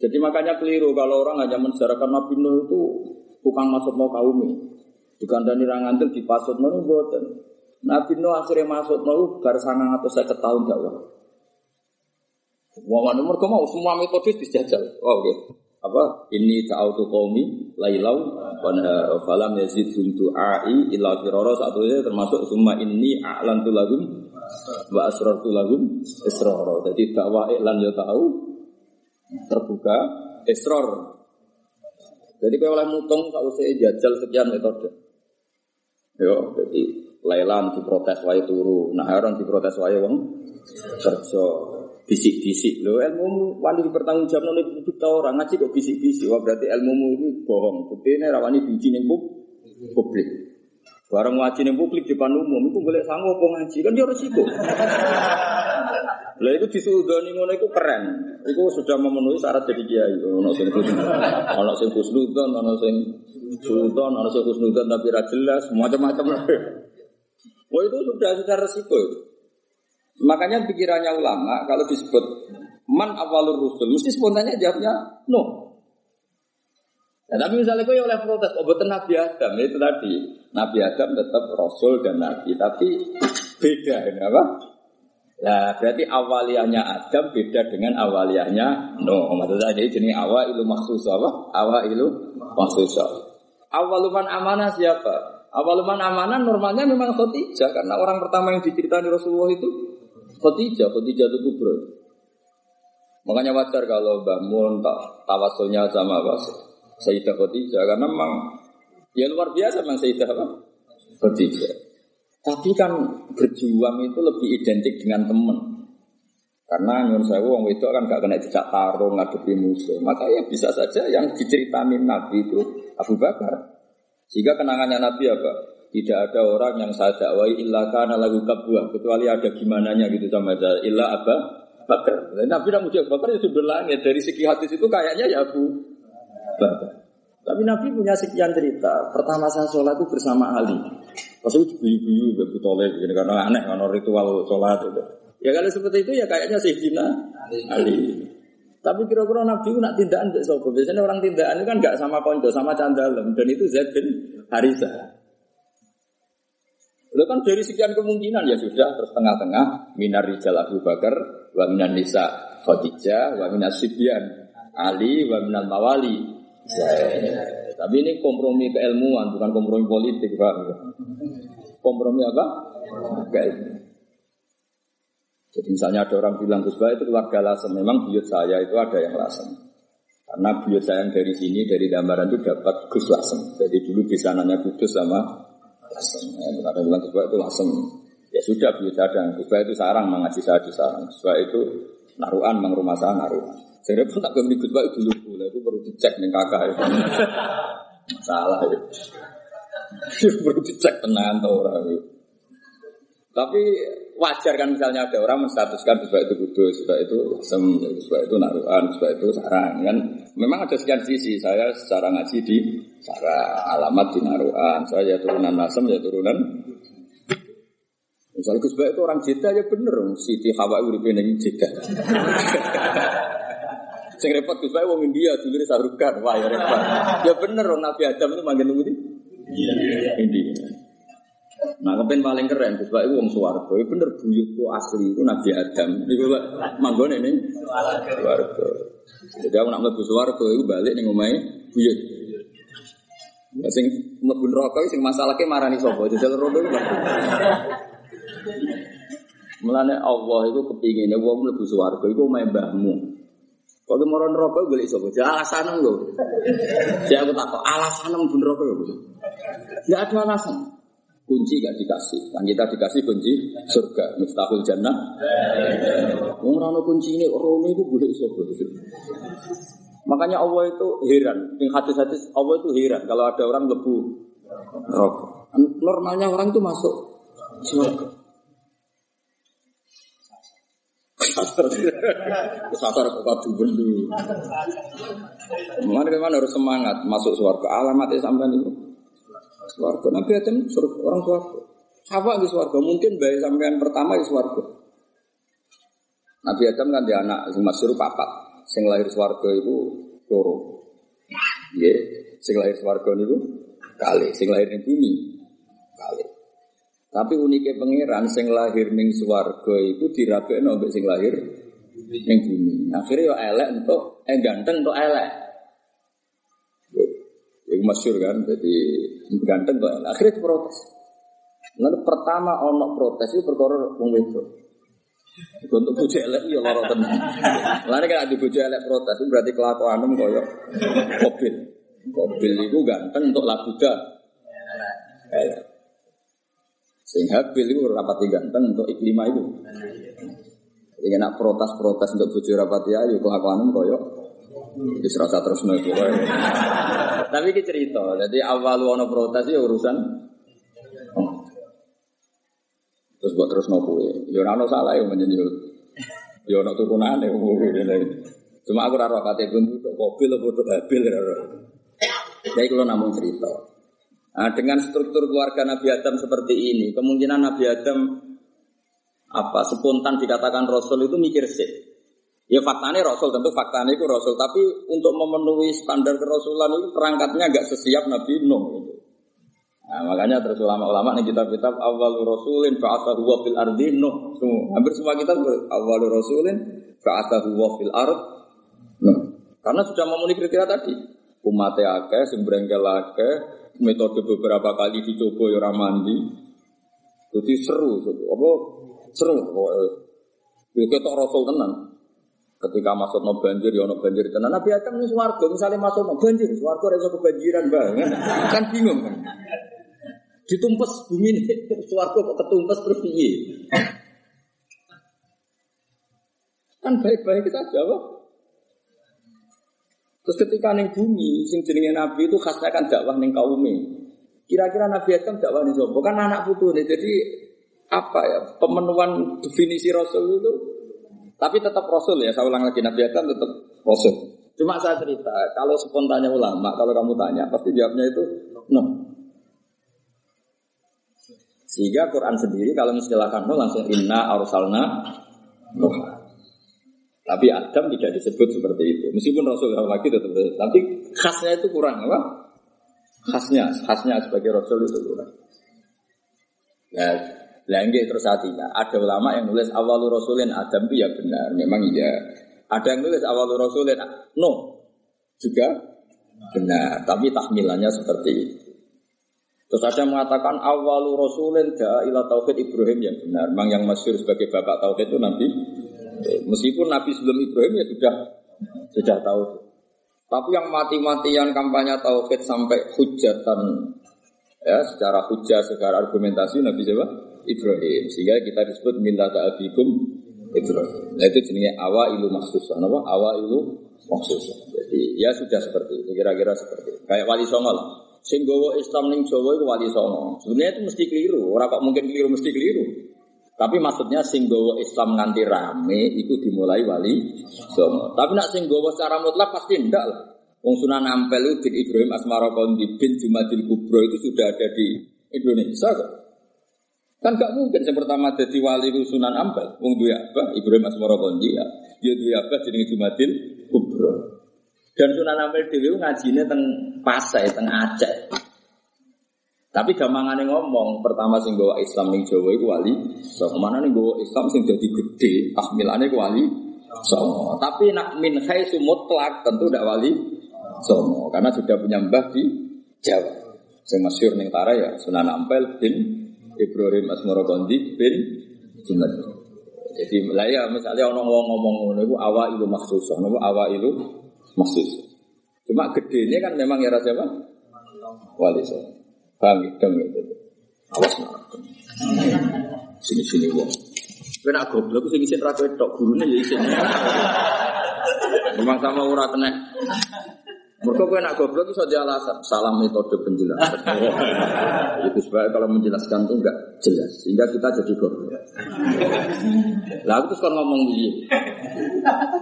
Jadi makanya keliru kalau orang hanya menjarakan Nabi Nuh itu tukang masuk mau kaum ini. Dikandani rangantil di pasut mau buatan. Nabi Nuh akhirnya masuk mau bar saya tahun dakwah. Wong anu mergo mau semua metode dijajal. Oh. Okay. Apa? Ini ta'autu qaumi lailau wa falam yazid ai illa firara satunya termasuk summa ini a'lantu lahum wa asrartu lahum israr. Jadi dakwah iklan ya tahu terbuka israr. Jadi kalau oleh mutung tak usah jajal sekian metode. Yo, jadi lailan diprotes wae turu, nah orang diprotes wae wong kerja bisik-bisik. Lo ilmu wani dipertanggungjawab oleh publik tau orang ngaji kok bisik-bisik. Wah berarti ilmu ini bohong. Bukti ini rawani biji nih publik. Barang ngaji nih publik di depan umum itu boleh sanggup apa ngaji? Kan dia resiko lah itu disudoni ngono itu keren. Itu sudah memenuhi syarat jadi kiai. Ono sing ono sing khusnudon ono sing sultan ono sing khusnudon tapi ra jelas macam-macam Wah itu sudah sudah resiko. Makanya pikirannya ulama kalau disebut man awalur rusul mesti spontannya jawabnya no. Ya, tapi misalnya kau oleh protes, oh betul Nabi Adam itu tadi Nabi Adam tetap Rasul dan Nabi, tapi beda ini apa? Nah, berarti awaliyahnya Adam beda dengan awaliyahnya No. Maksudnya jadi jenis awal ilu maksus apa? Awal ilu maksus. Awaluman amanah siapa? Awaluman amanah normalnya memang khotijah karena orang pertama yang diceritakan Rasulullah itu Khadijah, Khadijah itu kubro. Makanya wajar kalau Mbah Mun tak tawasulnya sama apa Sayyidah Khadijah karena memang ya luar biasa memang Sayyidah apa? Khadijah. Tapi kan berjuang itu lebih identik dengan teman. Karena nyuruh saya wong itu kan gak kena dijak tarung ngadepi musuh. Maka ya bisa saja yang diceritakan Nabi itu Abu Bakar. Sehingga kenangannya Nabi apa? Tidak ada orang yang saya dakwai illa kana lagu kabua kecuali ada gimana nya gitu sama saya illa apa bakar. Nabi tidak muncul bakar itu berlangit dari segi hadis itu kayaknya ya Abu Bakar. Tapi Nabi punya sekian cerita. Pertama saya sholat itu bersama Ali. Pas itu guyu-guyu, toleh, begini karena aneh, karena ritual sholat itu. Ya kalau seperti itu ya kayaknya Sayyidina Ali. Tapi kira-kira Nabi nak tindakan sobo. Biasanya orang tindakan itu kan nggak sama konco, sama candalem. Dan itu Zaid bin Harisah. Lo kan dari sekian kemungkinan ya sudah terus tengah-tengah minar rijal Abu Bakar, wa minan nisa Khadijah, wa minas Sibyan Ali, wa minal mawali. Tapi ini kompromi keilmuan, bukan kompromi politik, Pak. Kompromi apa? Keilmuan. Jadi misalnya ada orang bilang Gus itu keluarga lasem, memang buyut saya itu ada yang lasem. Karena buyut saya yang dari sini, dari gambaran itu dapat Gus lasem. Jadi dulu bisa nanya Kudus sama lasem. Ya, ada bilang itu lasem. Ya sudah saya dan Gus itu sarang mengaji saya di sarang. Gus itu naruhan, mang rumah saya naruhan. Saya pun tak beli Gus itu dulu, itu perlu dicek nih kakak itu. <laughs> Masalah <laughs> itu. perlu dicek tenang orang itu. Tapi wajar kan misalnya ada orang menstatuskan sebab itu kudus, sebab itu sem, sebab itu naruhan, sebab itu sarang kan. Memang ada sekian sisi. Saya secara ngaji di cara alamat di naruhan. Saya ya turunan nasem, ya turunan. Misalnya Gus itu orang Jeddah ya bener, Siti Hawa uripe ning Jeddah. <laughs> Sing repot Gus wong India dulu sarukan, wah ya repot. Ya bener Nabi Adam itu manggil nunggu di India. Nah, kepen paling keren, Gus Pak itu wong swarga. Itu bener buyutku asli itu Nabi Adam. Iku manggone ning swarga. Jadi aku nak mlebu swarga iku balik ning omahe buyut. Ya sing mlebu neraka sing masalahke marani sapa? Jajal rodo iku. Mulane Allah itu kepingine wong mlebu swarga iku omahe mbahmu. Kalau mau neraka golek sapa? Ya alasan lho. Saya aku takut alasan mlebu neraka ya. Tidak ada alasan kunci gak dikasih. Kan kita dikasih kunci surga, miftahul jannah. Wong ora kunci ini rono itu boleh sapa. Makanya Allah itu heran. Yang hadis-hadis Allah itu heran kalau ada orang lebu rokok. Normalnya orang itu masuk surga. Sasar kok kadu bendu. Mana mana harus semangat masuk suarga. Alamatnya sampai itu. Suarga. Nabi Adam suruh orang suarga. Apa di suarga? Mungkin bayi sampean pertama di suarga. Nabi Adam kan dia anak masyur papat. Sing lahir suarga itu loro. Iya, sing lahir suarga itu kali. Sing lahir di bumi kali. Tapi uniknya pangeran sing lahir ning swarga itu dirabekno mbek sing lahir ning bumi. Akhirnya yo elek untuk eh ganteng untuk elek. Masyur kan, jadi ganteng kok. Akhirnya protes. Lalu pertama ono protes itu perkara wong wedok. Untuk bojo elek ya lara tenan. Lalu kan ada bojo elek protes itu berarti kelakuan koyo mobil. Mobil itu ganteng untuk labuda. Elek. Sehingga Habil itu rapati ganteng untuk iklima itu. Jadi nak protes-protes untuk bujuk rapati ayu kelakuan koyo. Jadi serasa terus nih Tapi ini cerita. Jadi awal wono protes itu urusan. Terus buat terus nopo ya. Ya salah ya menyanyi. Ya ono turunane Cuma aku raro kate pun untuk mobil atau untuk habil. Jadi kalau namun cerita. Nah, dengan struktur keluarga Nabi Adam seperti ini, kemungkinan Nabi Adam apa spontan dikatakan Rasul itu mikir sih. Ya faktanya Rasul tentu faktanya itu Rasul, tapi untuk memenuhi standar kerasulan itu perangkatnya agak sesiap Nabi Nuh. Gitu. Nah, makanya terus ulama-ulama nih kitab-kitab awal Rasulin fa'asa huwa fil ardi Nuh. Semua. Hampir semua kitab awal Rasulin fa'asa huwa fil ard Nuh. Karena sudah memenuhi kriteria tadi. Umatnya akeh, sembrengkel metode beberapa kali dicoba ya mandi. Jadi seru, apa seru pokoknya. Ya ketok rasul tenan. Ketika masuk no banjir, ya no banjir tenan. Nabi Adam ini suwargo, misalnya masuk no banjir, suwargo rasa kebanjiran banget. Kan bingung kan. Ditumpes bumi ini, <laughs> suwargo kok ketumpes terus? Kan baik-baik saja, apa? Terus ketika neng bumi, sing jenenge Nabi itu khasnya kan dakwah neng kaume. Kira-kira Nabi Adam dakwah nih sopo kan anak putu nih. Jadi apa ya pemenuhan definisi Rasul itu. Tapi tetap Rasul ya. Saya ulang lagi Nabi Adam tetap Rasul. Cuma saya cerita, kalau spontannya ulama, kalau kamu tanya, pasti jawabnya itu no. Sehingga Quran sendiri kalau mengistilahkan no langsung inna arsalna no. Tapi Adam tidak disebut seperti itu. Meskipun Rasul lagi tetap tapi khasnya itu kurang apa? Khasnya, khasnya sebagai Rasul itu kurang. Lagi terus hatinya. Ada ulama yang nulis awalu Rasulin Adam itu ya benar, memang iya. Ada yang nulis awalu Rasulin no, juga benar. Tapi tahmilannya seperti itu. Terus ada yang mengatakan awalu Rasulin da ila tauhid Ibrahim yang benar. Memang yang masyur sebagai bapak tauhid itu nanti Meskipun Nabi sebelum Ibrahim ya sudah sudah tahu. Tapi yang mati-matian kampanye tauhid sampai hujatan ya secara hujah secara argumentasi Nabi siapa? Ibrahim. Sehingga kita disebut minta ta'abikum Ibrahim. Nah itu jenisnya awa ilu maksusah. Apa? Awa ilu maksusah. Jadi ya sudah seperti itu. Kira-kira seperti itu. Kayak wali songo lah. Islam ning Jawa itu wali songo. Sebenarnya itu mesti keliru. Orang kok mungkin keliru mesti keliru. Tapi maksudnya singgowo Islam nganti rame itu dimulai wali songo. Tapi nak singgowo secara mutlak pasti ndak lah. Wong Sunan Ampel bin Ibrahim Asmara Kondi bin Jumadil Kubro itu sudah ada di Indonesia kok. Kan gak mungkin yang pertama jadi wali Sunan Ampel. Wong duwe apa? Ibrahim Asmara Kondi ya. Dia duwe apa jenenge Jumadil Kubro. Dan Sunan Ampel dhewe ngajine teng Pasai, teng Aceh. Tapi gampangannya ngomong, pertama sing gawa Islam ning Jawa itu wali. So, ke mana nih gawa Islam sing jadi gede, tahmilannya wali. So, tapi nak min sumut mutlak tentu tidak wali. So, karena sudah punya mbah di Jawa. Sing masyur ning Tara ya Sunan Ampel bin Ibrahim Asmoro Kondi bin Jumat. Jadi ya misalnya orang ngomong ngomong ngono itu awal itu maksus, nopo awal itu maksus. Cuma gedenya kan memang ya siapa? Wali saya. Paham? Dong gitu. Awas nak. Sini-sini wong. Kowe nak goblok sing isin ra tok gurune ya isin. Memang sama kena. Mereka kowe nak goblok iso di alasan salah metode penjelasan. <laughs> itu sebab kalau menjelaskan itu enggak jelas sehingga kita jadi goblok. Lah aku terus kan ngomong begini.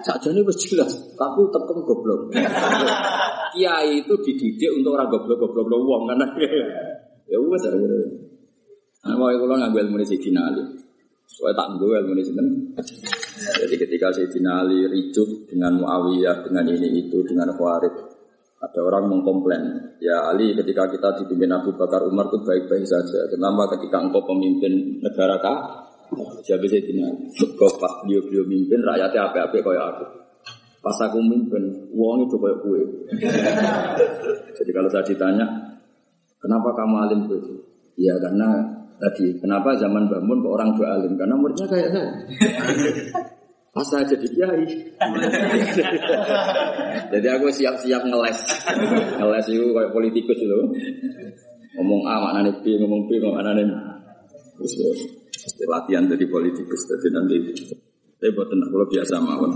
Sakjane wis jelas, tapi tekem goblok. Kiai itu dididik untuk orang goblok-goblok wong kan. ya wes Nah, mau kalau ngambil ilmu Sayyidina Ali. Soalnya tak ngambil ilmu sinten. Jadi ketika Sayyidina Ali ricuh dengan Muawiyah, dengan ini itu, dengan Khawarij, ada orang mengkomplain, ya Ali ketika kita dipimpin Abu Bakar Umar itu baik-baik saja. Kenapa ketika engkau pemimpin negara kah? Jadi saya kau pas beliau beliau mimpin rakyatnya apa-apa kayak aku. Pas aku mimpin, uang itu kayak kue. <laughs> Jadi kalau saya ditanya, kenapa kamu alim itu? Ya karena tadi, kenapa zaman bangun orang dua alim? Karena umurnya kayak saya. <laughs> Pas saya jadi kiai. jadi aku siap-siap ngeles. Ngeles itu kayak politikus itu. Ngomong A maknanya B, ngomong B maknanya Terus latihan jadi politikus. Jadi nanti saya buat tenang, kalau biasa mawon.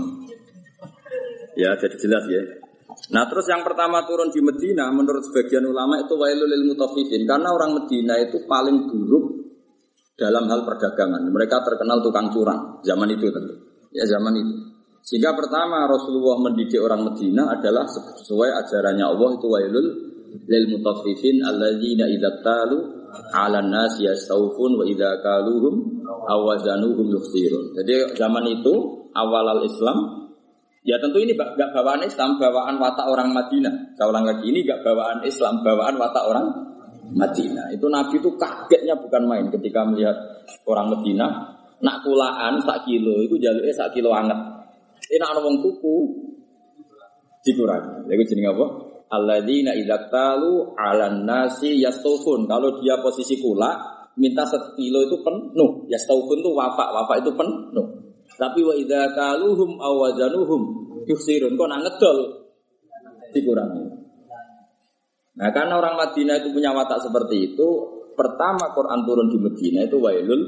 Ya, jadi jelas ya. Nah terus yang pertama turun di Medina menurut sebagian ulama itu wailul lil mutaffifin karena orang Medina itu paling buruk dalam hal perdagangan. Mereka terkenal tukang curang zaman itu tentu. Ya zaman itu. Sehingga pertama Rasulullah mendidik orang Medina adalah sesuai ajarannya Allah itu wailul lil mutaffifin alladzina idza talu 'ala nas yastawfun wa idza kaluhum awazanuhum yukhsirun. Jadi zaman itu awal al-Islam Ya tentu ini gak bawaan Islam, bawaan watak orang Madinah. Saya ulang lagi, ini gak bawaan Islam, bawaan watak orang Madinah. Itu Nabi itu kagetnya bukan main ketika melihat orang Madinah nak kulaan sak kilo itu jalurnya sak kilo anget. Ini nak wong tuku dikurangi. Lagi jenenge apa? Alladzina idza talu 'alan nasi yastufun. Kalau dia posisi kula minta sekilo itu penuh. Yastufun itu wafak, wafak itu penuh. Tapi wa idza kaluhum aw wazanuhum yuksirun kok ngedol dikurangi. Nah, karena orang Madinah itu punya watak seperti itu, pertama Quran turun di Madinah itu wailul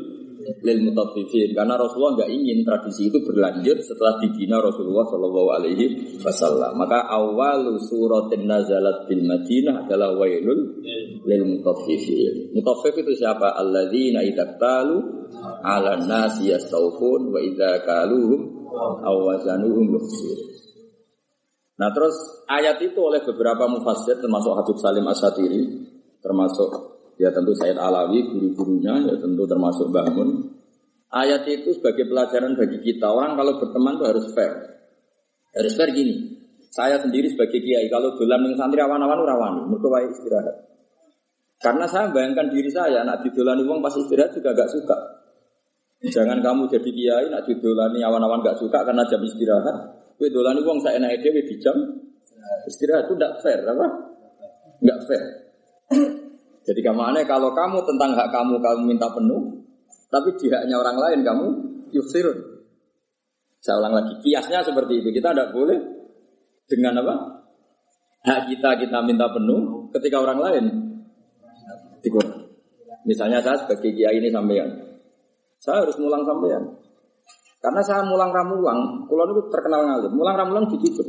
lil mutaffifin karena Rasulullah nggak ingin tradisi itu berlanjut setelah dibina Rasulullah Shallallahu Alaihi Wasallam. Maka awal suratin nazalat bil Madinah adalah wailul lil mutaffifin. Mutaffif itu siapa? Alladzina idaktalu ala nasi yastawfun wa idza kaluhum aw wazanuhum yukhsir. Nah terus ayat itu oleh beberapa mufassir termasuk Habib Salim Asyatiri termasuk ya tentu Said Alawi guru-gurunya ya tentu termasuk Bangun. Ayat itu sebagai pelajaran bagi kita orang kalau berteman itu harus fair. Harus fair gini. Saya sendiri sebagai kiai kalau dolan ning santri awan-awan rawani, mergo istirahat. Karena saya bayangkan diri saya, nak didolani uang pas istirahat juga gak suka. Jangan kamu jadi kiai, nak didolani awan-awan gak suka karena jam istirahat. Kue dolani uang saya enak dewe di jam istirahat itu tidak fair, apa? Nggak fair. Jadi ke mana kalau kamu tentang hak kamu kamu minta penuh, tapi di haknya orang lain kamu yusir. Saya ulang lagi, kiasnya seperti itu. Kita tidak boleh dengan apa? Hak kita kita minta penuh, ketika orang lain dikurang. Misalnya saya sebagai kiai ini sampean, saya harus mulang sampean. Karena saya mulang ramulang, kulon itu terkenal ngalim. Mulang ramulang ditutup.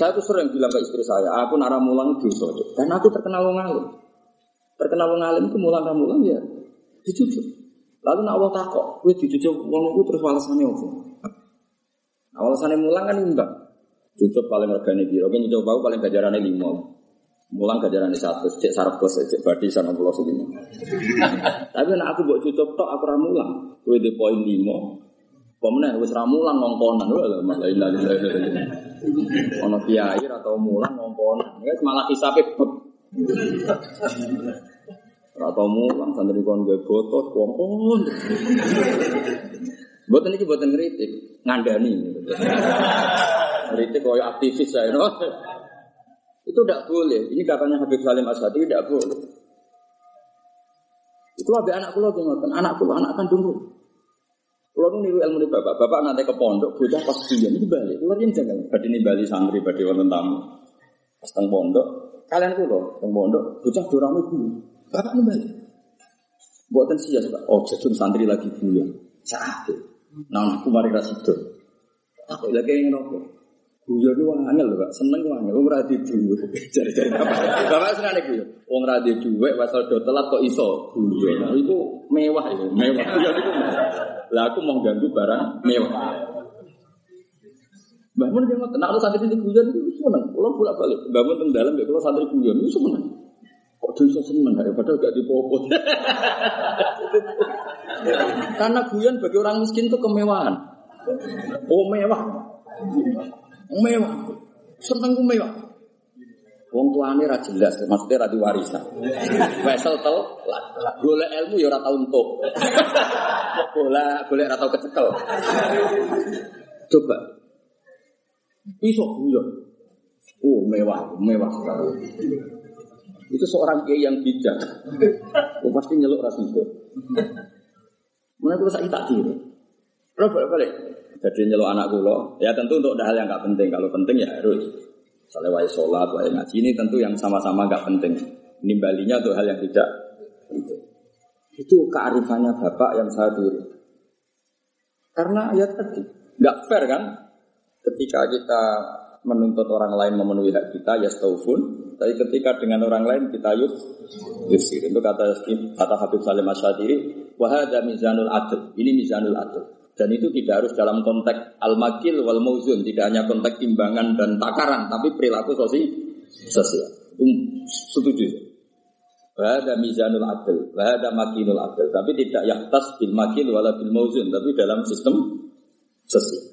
saya tuh sering bilang ke istri saya, aku nara mulang dosa. Karena aku terkenal Terkenal ngalim itu mulang ramulang ya dicucuk. Lalu nak Allah takok, gue dicucuk uang itu terus walasannya apa? Nah, walasannya mulang kan imbang. Cucuk paling regane biro, kan nyucuk bau paling gajarannya lima. Mulang gajaran satu, cek sarap bos, cek badi sana pulau segini. <laughs> Tapi nak aku buat cucuk tok aku ramulang, gue di poin lima. Pemenang wis ramulan ngongkonan, wah malah ilah ilah ilah. Ono kiai atau mulang ngongkonan, ya malah hisabe Atau mulang santri kon gue botot, ngongkon. Buatan ini buatan kritik, ngandani. Kritik koyo aktivis saya, no? Itu tidak boleh. Ini katanya Habib Salim Asadi tidak boleh. Itu ada anak kulo ngoten, anak kulo anak kandung kulo. Kulo niru ilmu bapak, bapak nanti ke pondok, bocah pas dia ini balik. Kulo ini jangan, ini balik santri, badi wonten tamu. Pas teng pondok, kalian kulo teng pondok, bocah dorame kulo. Bapak ini balik. Buatan sih ya, oh jadun santri lagi bulan. Saat Nah, aku mari rasido. Aku lagi yang rokok. Guyon itu wong angel Pak. Seneng wong angel, wong ra di. <laughs> Jare-jare bapak. Bapak senane guyon. Wong ra di duwe wasal telat kok iso guyon. Nah, itu mewah <laughs> itu, mewah. Guyon itu. Lah aku mau ganggu barang mewah. Mbah Mun yang ngoten, nek santri itu guyon itu seneng. Kulo bolak-balik. Mbah Mun teng kulo santri guyon itu seneng. Kok bisa seneng ya padahal gak dipopot. Karena guyon bagi orang miskin itu kemewahan. Oh mewah. Mewah. Seneng ku mewah. Wong tuane ra jelas, maksudnya ra warisan. Wesel tel, golek ilmu ya ora tau entuk. Bola, golek ra tau kecekel. Coba. Iso guyon. Oh, mewah, mewah sekali. Itu seorang kiai yang bijak. Oh, pasti nyeluk ras itu. Mulai kalau saya tak diri. Kalau balik-balik. Jadi nyeluk anak kulo, ya tentu untuk hal yang nggak penting. Kalau penting ya harus. Misalnya wajib sholat, wajib ngaji ini tentu yang sama-sama nggak penting. Nimbalinya tuh hal yang tidak penting. Itu kearifannya bapak yang saya diri. Karena ayat tadi nggak fair kan? Ketika kita menuntut orang lain memenuhi hak kita, ya staufun. Tapi ketika dengan orang lain kita yuk yusir. Itu kata kata Habib Salim Asyadiri, wahada mizanul adl. Ini mizanul adl. Dan itu tidak harus dalam konteks al-makil wal mauzun, tidak hanya konteks timbangan dan takaran, tapi perilaku sosial. sosial. Um, setuju. Wahada mizanul adl, wahada makinul adl. Tapi tidak yaktas bil makil wala bil mauzun, tapi dalam sistem sosial.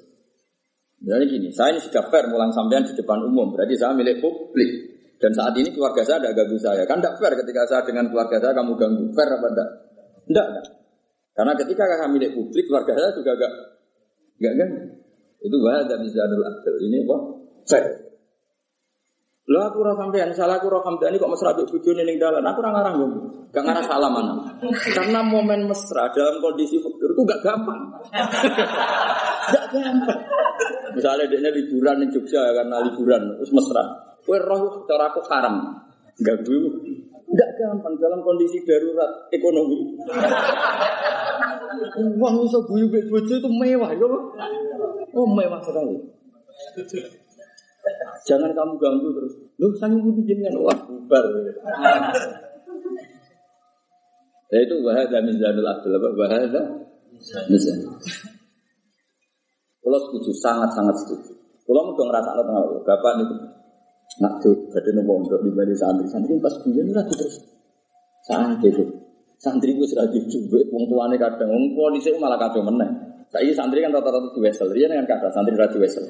Jadi gini, saya ini sudah fair mulang sampean di depan umum, berarti saya milik publik. Dan saat ini keluarga saya ada ganggu saya. Kan tidak fair ketika saya dengan keluarga saya kamu ganggu. Fair apa? Enggak, enggak. Karena ketika kami milik publik, keluarga saya juga enggak enggak kan? Itu bahasa mizanul adil. Ini apa? Fair. Lo aku ora sampean, salah aku ora ini kok mesra mbek bojone ning dalan. Aku ora ngarang yo. Gak ngarang salah mana. Karena momen mesra dalam kondisi fakir itu gak gampang. <laughs> gak gampang. Misalnya dia liburan di Jogja karena liburan, terus mesra. Kue roh cara aku haram. Gak dulu. Gak gampang dalam kondisi darurat ekonomi. <laughs> Uang bisa buyu bojo itu mewah ya. Oh mewah sekali. Jangan kamu ganggu terus. Lu sangat butuh jenengan wah bubar. Ya itu bahasa mizanul abdul apa bahasa mizan. Kalau setuju sangat sangat setuju. Kalau mau dong rasa lo bapak nih nak tuh jadi nopo untuk dibeli santri santri pas biyen lah terus santri itu santri gue sudah dicoba wong tuane kadang wong tua di malah kacau meneng. Saya santri kan rata-rata tuh wesel, dia dengan kata santri rata wesel.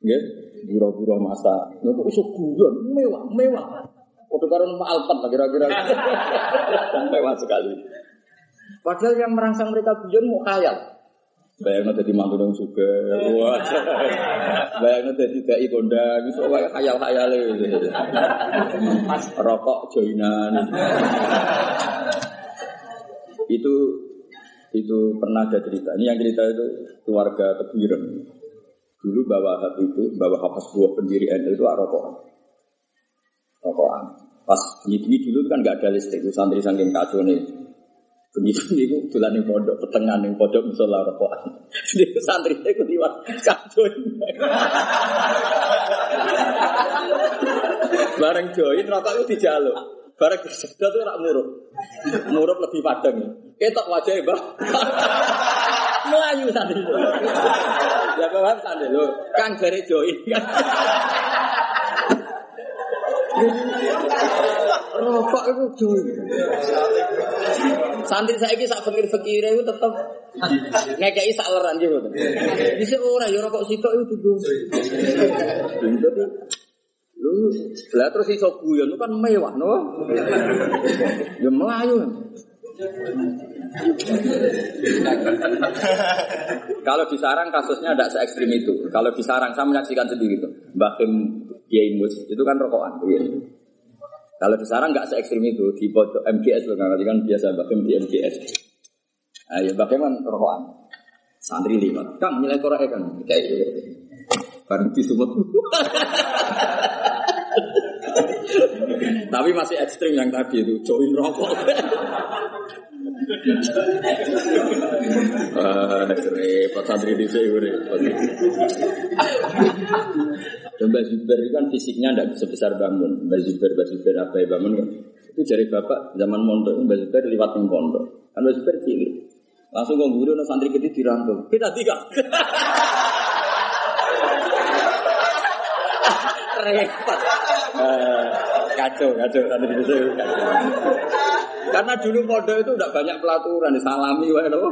Ya, buru-buru masa. Nopo iso guyon mewah, mewah. Waktu karun alpat lah kira-kira. <laughs> mewah sekali. Padahal yang merangsang mereka guyon mau khayal. Bayangnya jadi mantu dong juga, wah. Bayangnya jadi tidak kondang, itu kayak khayal-khayal Rokok joinan. itu itu pernah ada cerita. Ini yang cerita itu keluarga Tebuirem. Dulu bawa hati itu, bawa hapas buah pendiri NU itu rokokan. Rokokan. Pas ini dulu kan nggak ada listrik, santri saking kacau nih Begitu niku dolan ning pondok, petengan ning pondok musala rokokan. Niku santri iku liwat kacun. Bareng join rokok itu dijaluk. Bareng disedot itu rak murup. Murup lebih padang. Ketok wajahnya, Mbah. Melayu santri. Ya paham santri lho. Kang jare join kan. Rokok itu join. Santri saya ini sak fakir-fakir itu tetap ngekei sak leran gitu. Bisa orang ya rokok sitok itu tuh. Lu lah terus iso guyon itu kan mewah no. Ya melayu. Kalau di sarang kasusnya tidak se ekstrim itu. Kalau di sarang saya menyaksikan sendiri itu. Mbak Kim Kiai itu kan rokokan. Iya. Kalau di sarang nggak se ekstrim itu di pojok MGS loh kan kan biasa bahkan di MGS. Ayo bagaimana rokokan? Santri lima, kang nilai korak kan kayak gitu. Sumut. <laughs> Tapi masih ekstrim yang tadi itu join rokok. <laughs> Wah, repot santri di sini repot. Dan Mbak Zubair itu kan fisiknya tidak sebesar bangun. Mbak Zubair, Mbak Zubair apa ya bangun kan? Itu dari bapak zaman mondok Mbak Zubair lewat yang pondok. Kan Mbak Zubair cilik. Langsung kau guru santri kita dirangkul. Kita tiga. repot. Eh, kacau, kacau. Santri di sini kacau. Karena dulu pondok itu tidak banyak pelaturan, salami wae lho.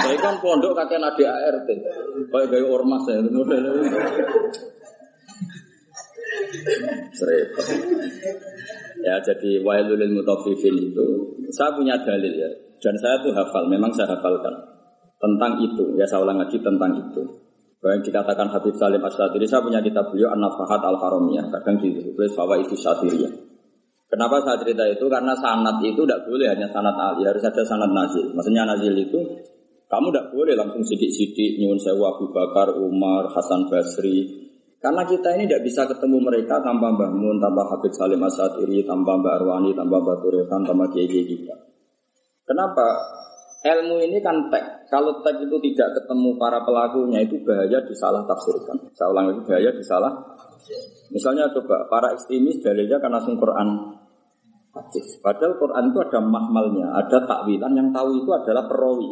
Saya kan pondok kakek nadi ART. Kayak gaya ormas ya. Serempet. Ya jadi wailul mutaffifin itu saya punya dalil ya dan saya tuh hafal, memang saya hafalkan tentang itu. Ya saya ulang lagi tentang itu. Bahwa dikatakan Habib Salim Asyadiri, saya punya kitab beliau An-Nafahat Al-Haramiyah, kadang ditulis bahwa itu Syadiriyah. Kenapa saya cerita itu? Karena sanat itu tidak boleh hanya sanat Ali, harus ada sanat nazil. Maksudnya nazil itu kamu tidak boleh langsung sidik-sidik nyuwun sewu Abu Bakar, Umar, Hasan Basri. Karena kita ini tidak bisa ketemu mereka tanpa Mbah Mun, tanpa Habib Salim Asyadiri, tanpa Mbak Arwani, tanpa Mbak Turekan, tanpa Kiai kita. Kenapa? Ilmu ini kan teks. Kalau teks itu tidak ketemu para pelakunya itu bahaya disalah tafsirkan. Saya ulang itu bahaya disalah. Misalnya coba para ekstremis dalilnya kan langsung Quran hadis. Padahal Quran itu ada mahmalnya, ada takwilan yang tahu itu adalah perawi.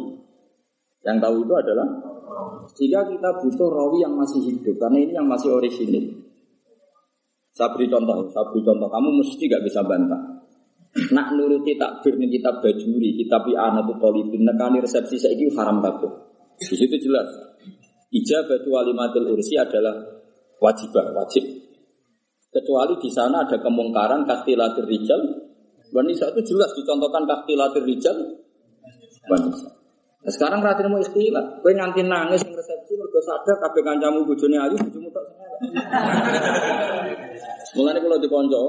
Yang tahu itu adalah jika kita butuh rawi yang masih hidup karena ini yang masih orisinil. Saya beri contoh, saya beri contoh. Kamu mesti gak bisa bantah. Nak nuruti takbir nih kitab bajuri, kitab anatu talibin, nekani resepsi saya itu haram kabeh. Di situ jelas. Ijabatu walimatul ursi adalah wajibah, wajib. Kecuali di sana ada kemungkaran kastilatir rijal, wanita itu jelas dicontohkan kastilatir rijal, wanita. Nah, sekarang rati mau istilah, kue nganti nangis yang resepsi, mereka sadar kabeh kancamu bojone ayu, bojomu tak <laughs> Mulane kalau dikonco,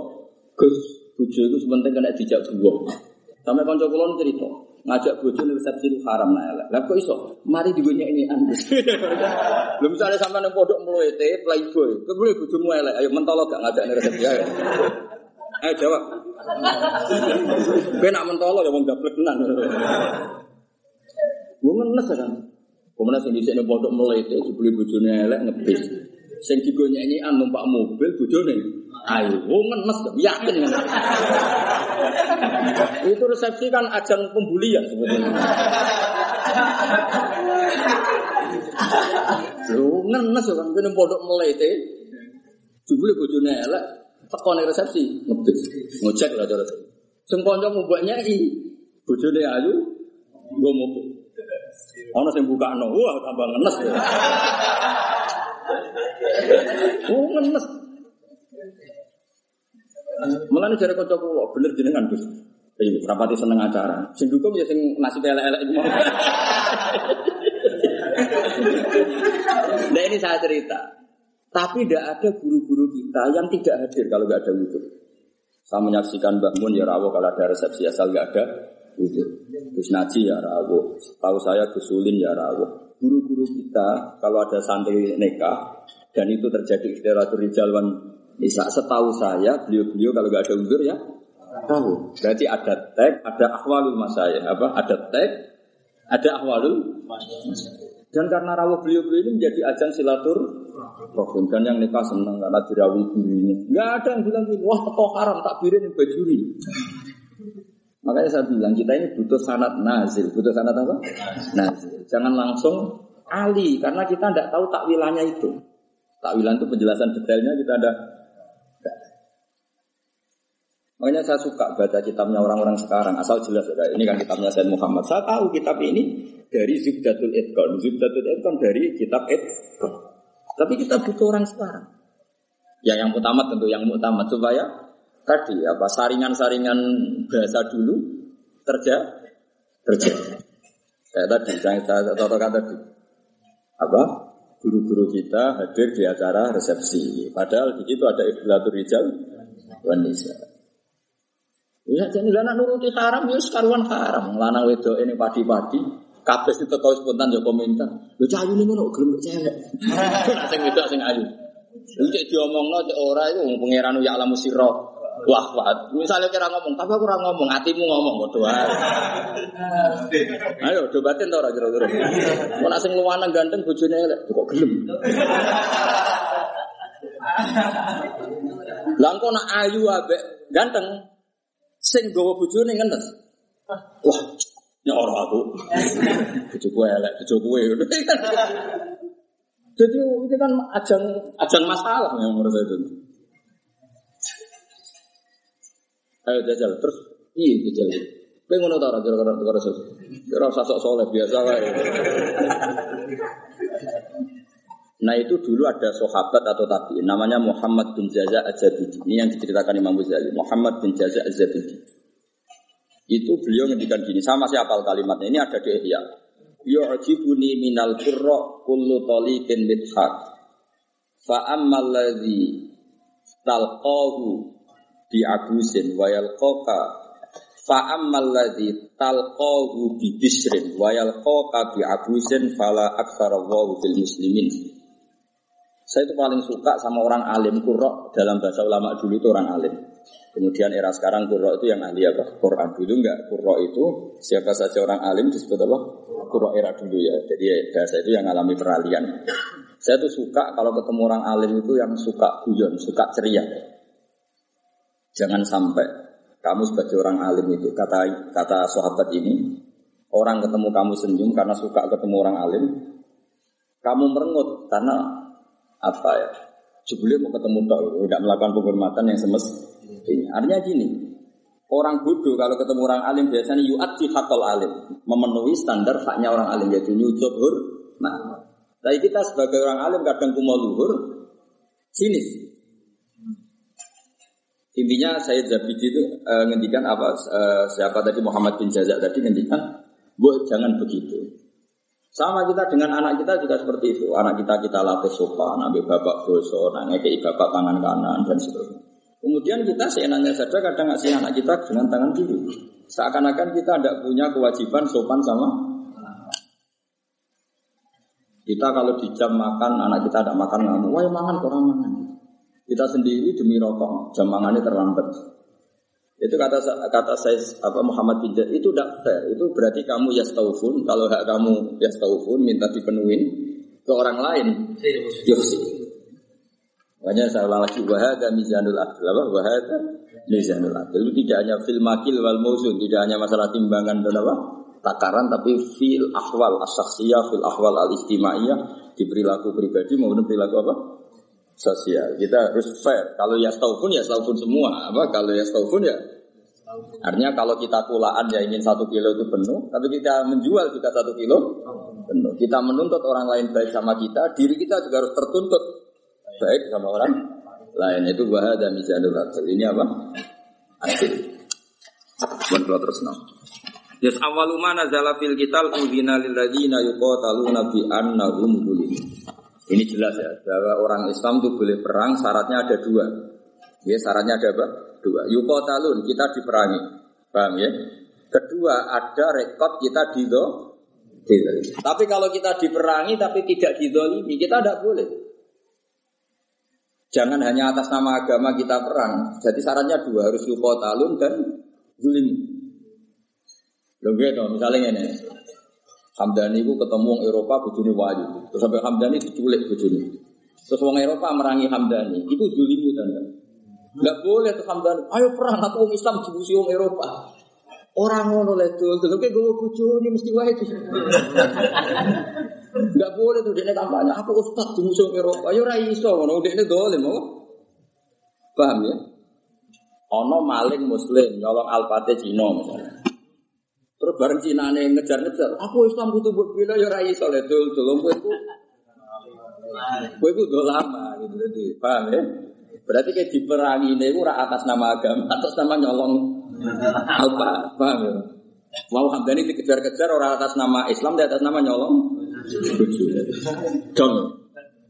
Gus, bojo itu sebentar kena dijak buah. Sampai konco kulon cerita, ngajak bojo nih resepsi itu haram nah elek. Lah kok iso? Mari digonya ini angus. Belum <laughs> misalnya sampai nang pondok mluwete playboy, kebule bojomu elek, ayo mentolo gak ngajak nih resepsi ayo. Ayo jawab. Kowe nak mentolo ya wong gablek tenan. Gue ngenes kan. Kemudian sing dhisik ning pondok mlete dibeli bojone elek ngebis. Sing digonyanyian numpak mobil bojone ayo. Oh ngenes yakin kan. Itu resepsi kan ajang pembulian sebetulnya. Lu ngenes kan kene pondok mlete dibeli bojone elek tekone resepsi ngebis. Ngecek lah cara. Sing kanca mboknya i bojone ayu nggo mobil. Ono sing buka no, wah tambah ngenes. Ya. <laughs> oh ngenes. Mulane jare kanca kula bener jenengan Gus. Iya, rapati seneng acara. Sing dukung ya sing nasib elek-elek mau. <laughs> Nah ini saya cerita. Tapi tidak ada guru-guru kita yang tidak hadir kalau nggak ada wudhu. Saya menyaksikan Mbak Mun ya rawo kalau ada resepsi asal nggak ada wudhu. Gus Naji ya rawo. Tahu saya Gus Ulin ya rawo. Guru-guru kita kalau ada santri nikah dan itu terjadi istirahatul jalwan bisa setahu saya beliau-beliau kalau nggak ada wudhu ya tahu. Berarti ada tag, ada ahwalul masaya, apa? Ada tag, ada ahwalul dan karena rawuh beliau-beliau ini menjadi ajang silatur rohim dan yang nikah senang karena dirawi gurunya. Nggak ada yang bilang wah teko haram takbirin yang bajuri. <laughs> Makanya saya bilang kita ini butuh sanat nazil, butuh sanat apa? Nazil. Jangan langsung ali karena kita tidak tahu takwilannya itu. Takwilan itu penjelasan detailnya kita ada. Makanya saya suka baca kitabnya orang-orang sekarang asal jelas ya. Ini kan kitabnya Said Muhammad. Saya tahu kitab ini dari Zubdatul Idkon. Zubdatul Idkon dari kitab Idkon. Tapi kita butuh orang sekarang. Ya yang utama tentu yang utama supaya tadi apa saringan-saringan bahasa dulu terjadi terjadi. Kayak tadi saya contohkan tadi apa guru-guru kita hadir di acara resepsi. Padahal di situ ada Iblatul Rijal Wanisa. Ya jadi anak nuruti haram ya sekaruan haram. Lanang wedok ini padi-padi kabeh itu teko spontan yo komentar. Lho cah ayu ngono gelem cewek. <laughs> Sing wedok sing ayu. Lu cek diomongno cek ora iku pangeran ya alamu sira. Wah, wah. Misalnya kira ngomong, tapi aku kurang ngomong, hatimu ngomong kok doa. Ayo, debatin tau ora kira-kira. Kok nak sing luwanang ganteng bojone elek, kok gelem. <laughs> Kok nak ayu ambek ganteng sing gawa bojone ngenes. Wah, nyoro aku. Bojoku elek, bojoku. Jadi itu kan ajang ajang masalah yang menurut saya itu. Ayo jajal terus iya jajal. Kowe ngono ta ora kira-kira kira Kira usah sok soleh biasa wae. Nah itu dulu ada sahabat atau tabiin namanya Muhammad bin Jaza Az-Zabidi. Ini yang diceritakan Imam Ghazali. Muhammad bin Jaza Az-Zabidi. Itu beliau ngendikan gini, sama masih apal kalimatnya. Ini ada di Ihya. Yu'jibuni minal qurra kullu taliqin midhak. Fa ammal ladzi talqahu bi abusin wa yalqaka fa ammal ladzi talqahu bi bisrin wa yalqaka bi abusin fala aktsara bil muslimin. Saya itu paling suka sama orang alim kurok dalam bahasa ulama dulu itu orang alim. Kemudian era sekarang kurok itu yang ahli apa? Quran dulu enggak. Kurok itu siapa saja orang alim disebut apa? Kurok era dulu ya. Jadi bahasa itu yang alami peralihan. Saya tuh suka kalau ketemu orang alim itu yang suka guyon, suka ceria. Jangan sampai kamu sebagai orang alim itu kata kata sahabat ini orang ketemu kamu senyum karena suka ketemu orang alim, kamu merengut karena apa ya? Jebule mau ketemu tok tidak melakukan penghormatan yang semestinya. Artinya gini orang bodoh kalau ketemu orang alim biasanya yu'ati hakol alim memenuhi standar haknya orang alim yaitu hur nah. Tapi kita sebagai orang alim kadang kumo luhur sinis. Intinya saya Zabidi itu e, ngendikan apa e, siapa tadi Muhammad bin Jazak tadi ngendikan, bu jangan begitu. Sama kita dengan anak kita juga seperti itu. Anak kita kita latih sopan, ambil bapak boso, nanya ke bapak tangan kanan dan seterusnya. Kemudian kita seenaknya saja kadang ngasih anak kita dengan tangan kiri. Seakan-akan kita tidak punya kewajiban sopan sama kita kalau di jam makan anak kita tidak makan ngamuk, wah makan kurang makan. Kita sendiri demi rokok jam makannya terlambat. Itu kata kata saya apa Muhammad bin Zaid itu tidak fair. Itu berarti kamu ya taufun kalau hak kamu ya taufun minta dipenuhin ke orang lain. Yusi. Makanya saya ulang lagi wahada mizanul adil apa wahada mizanul adil itu tidak hanya fil makil wal muzun tidak hanya masalah timbangan dan apa takaran tapi fil ahwal asaksiyah fil ahwal al istimaiyah di perilaku pribadi maupun perilaku apa sosial. Kita harus fair. Kalau ya pun ya pun semua. Apa kalau ya pun ya Artinya kalau kita kulaan ya ingin satu kilo itu penuh, tapi kita menjual juga satu kilo penuh. Kita menuntut orang lain baik sama kita, diri kita juga harus tertuntut baik sama orang lain. Itu dan mizanul adil. Ini apa? Adil. Bukan terus no. Yes awaluma nazala fil kital udhina lil ladina yuqataluna bi annahum zulimun. Ini jelas ya, bahwa orang Islam itu boleh perang, syaratnya ada dua. Ya, syaratnya ada apa? Dua. Yukotalun, kita diperangi. Paham ya? Kedua, ada rekod kita dido. Tapi kalau kita diperangi tapi tidak didolimi, kita tidak boleh. Jangan hanya atas nama agama kita perang. Jadi syaratnya dua, harus yukotalun dan zulim. Loh gitu, misalnya ini. Hamdani itu ketemu orang Eropa bujuni wahyu. Terus sampai Hamdani diculik bujuni. Terus orang Eropa merangi Hamdani. Itu julimu tanda. Enggak boleh tuh Hamdani. Ayo perang aku orang Islam dibusi orang Eropa. Orang ngono tuh, tuh kayak gue bujuni mesti wahyu. <laughs> Enggak boleh tuh dia kampanye. Aku ustad di musuh Eropa. Ayo rai iso ngono. Dia boleh mau. Paham ya? Ono maling muslim nyolong alpate Cina misalnya. Terus bareng Cina nih ngejar-ngejar, aku Islam butuh buat bila ya rai soleh dul. Dul gue itu, gue itu udah lama gitu jadi paham ya? Berarti kayak diperangi ini gue atas nama agama, atas nama nyolong. Apa, paham ya? Mau Hamdani dikejar-kejar orang atas nama Islam, di atas nama nyolong, dong.